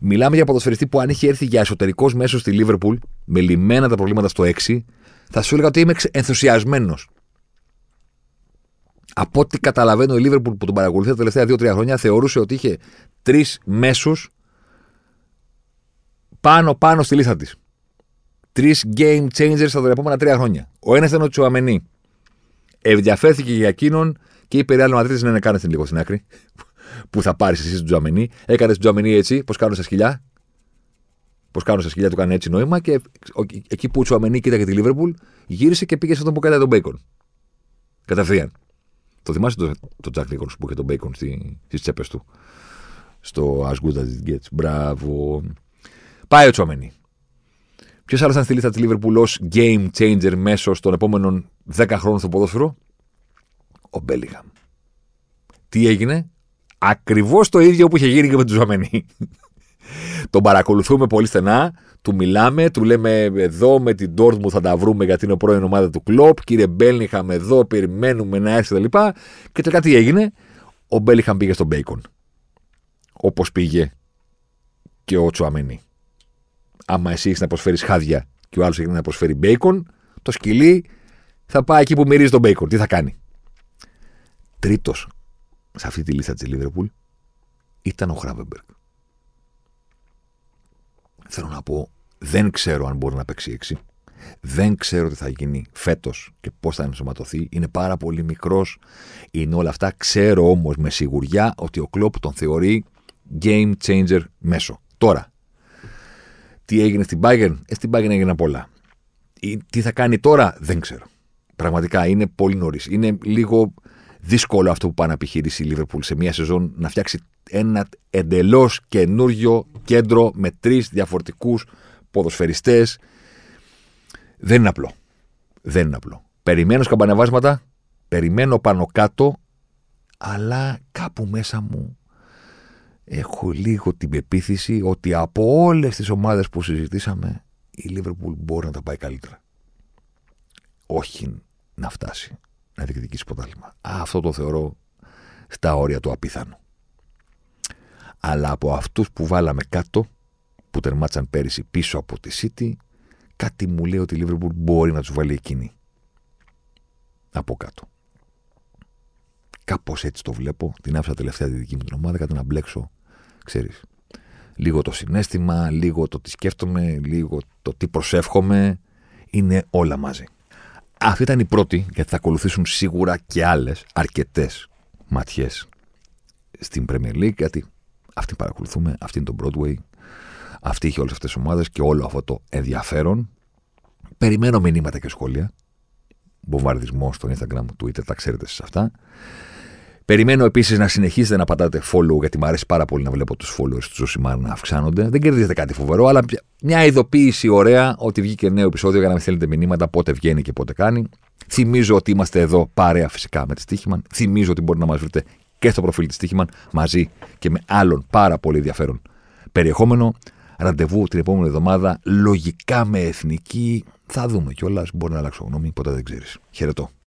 Μιλάμε για ποδοσφαιριστή που αν είχε έρθει για εσωτερικός μέσος στη Λίβερπουλ, με λιμένα τα προβλήματα στο 6, θα σου έλεγα ότι είμαι ενθουσιασμένος. Από ό,τι καταλαβαίνω, η Λίβερπουλ που τον παρακολουθεί τα τελευταία 2-3 χρόνια θεωρούσε ότι είχε τρεις μέσους πάνω-πάνω στη λίστα της. Τρεις game changers στα επόμενα τρία χρόνια. Ο ένας ήταν ο Τσουαμενί. Ενδιαφέρθηκε για εκείνον και είπε Real Madrid να κάνει την λίγο στην άκρη. Που θα πάρεις εσύ τον Τζουαμενί. Έκανες τον Τζουαμενί έτσι, πώς κάνουν στα σκυλιά. Πώς κάνουν στα σκυλιά του κάνει έτσι νόημα. Και εκεί που ο Τσουαμενί κοίταγε τη Λίβερπουλ, γύρισε και πήγε σε αυτόν που έκανε τον bacon. Κατευθείαν. Το θυμάσαι το, το Τζακ Νίκολσον που είχε το bacon στις τσέπες του; Στο As Good As It Gets. Μπράβο. Πάει ο Τσουαμενί. Ποιος άλλος ήταν στη λίστα της Λίβερπουλ ως game changer μέσω των επόμενων 10 χρόνων στο ποδόσφαιρο, ο Μπέλιγχαμ. Τι έγινε, ακριβώς το ίδιο που είχε γίνει και με τον Τσουαμενί. τον παρακολουθούμε πολύ στενά, του μιλάμε, του λέμε εδώ με την Dortmund θα τα βρούμε γιατί είναι ο πρώην ομάδα του Κλοπ. Κύριε Μπέλιγχαμ, εδώ περιμένουμε να έρθει κτλ. Και τελικά τι έγινε, ο Μπέλιγχαμ πήγε στον bacon. Όπως πήγε και ο Τσουαμενί άμα εσύ έχεις να προσφέρεις χάδια και ο άλλος έχει να προσφέρει bacon, το σκυλί θα πάει εκεί που μυρίζει τον bacon. Τι θα κάνει; Τρίτος σε αυτή τη λίστα της Λίβερπουλ ήταν ο Χράβεμπεργκ. Θέλω να πω, δεν ξέρω αν μπορεί να παίξει έξι. Δεν ξέρω τι θα γίνει φέτος και πώς θα ενσωματωθεί. Είναι πάρα πολύ μικρός. Είναι όλα αυτά. Ξέρω όμως με σιγουριά ότι ο Κλοπ τον θεωρεί game changer μέσο. Τώρα, τι έγινε στην Bayern; Ε, στην Bayern έγινε πολλά. Τι θα κάνει τώρα, δεν ξέρω. Πραγματικά είναι πολύ νωρίς. Είναι λίγο δύσκολο αυτό που πάει να επιχειρήσει η Λίβερπουλ σε μία σεζόν να φτιάξει ένα εντελώς καινούριο κέντρο με τρεις διαφορετικούς ποδοσφαιριστές. Δεν είναι απλό. Δεν είναι απλό. Περιμένω σκαμπανεβάσματα, περιμένω πάνω κάτω, αλλά κάπου μέσα μου έχω λίγο την πεποίθηση ότι από όλες τις ομάδες που συζητήσαμε η Λίβερπουλ μπορεί να τα πάει καλύτερα. Όχι να φτάσει να διεκδικήσει ποτάλημα. Αυτό το θεωρώ στα όρια του απίθανου. Αλλά από αυτούς που βάλαμε κάτω, που τερμάτσαν πέρυσι πίσω από τη City, κάτι μου λέει ότι η Λίβερπουλ μπορεί να τους βάλει εκείνη. Από κάτω. Κάπως έτσι το βλέπω. Την άφησα τελευταία τη δική μου την ομάδα, κατά να μπλέξω, ξέρεις. Λίγο το συνέστημα, λίγο το τι σκέφτομαι, λίγο το τι προσεύχομαι. Είναι όλα μαζί. Αυτή ήταν η πρώτη, γιατί θα ακολουθήσουν σίγουρα και άλλες αρκετές ματιές στην Premier League, γιατί αυτή παρακολουθούμε, αυτή είναι το Broadway, αυτή είχε όλες αυτές τις ομάδες και όλο αυτό το ενδιαφέρον. Περιμένω μηνύματα και σχόλια. Βομβαρδισμό στο Instagram, Twitter, τα ξέρετε σε αυτά. Περιμένω επίσης να συνεχίσετε να πατάτε follow, γιατί μου αρέσει πάρα πολύ να βλέπω τους followers του Ζωσιμάρ να αυξάνονται. Δεν κερδίζετε κάτι φοβερό, αλλά μια ειδοποίηση ωραία ότι βγήκε νέο επεισόδιο για να μην στέλνετε μηνύματα πότε βγαίνει και πότε κάνει. Θυμίζω ότι είμαστε εδώ παρέα φυσικά με τη Στίχημαν. Θυμίζω ότι μπορείτε να μας βρείτε και στο προφίλ της Στίχημαν μαζί και με άλλον πάρα πολύ ενδιαφέρον περιεχόμενο. Ραντεβού την επόμενη εβδομάδα, λογικά με εθνική. Θα δούμε κιόλας. Μπορεί να αλλάξω γνώμη, ποτέ δεν ξέρεις. Χαιρετώ.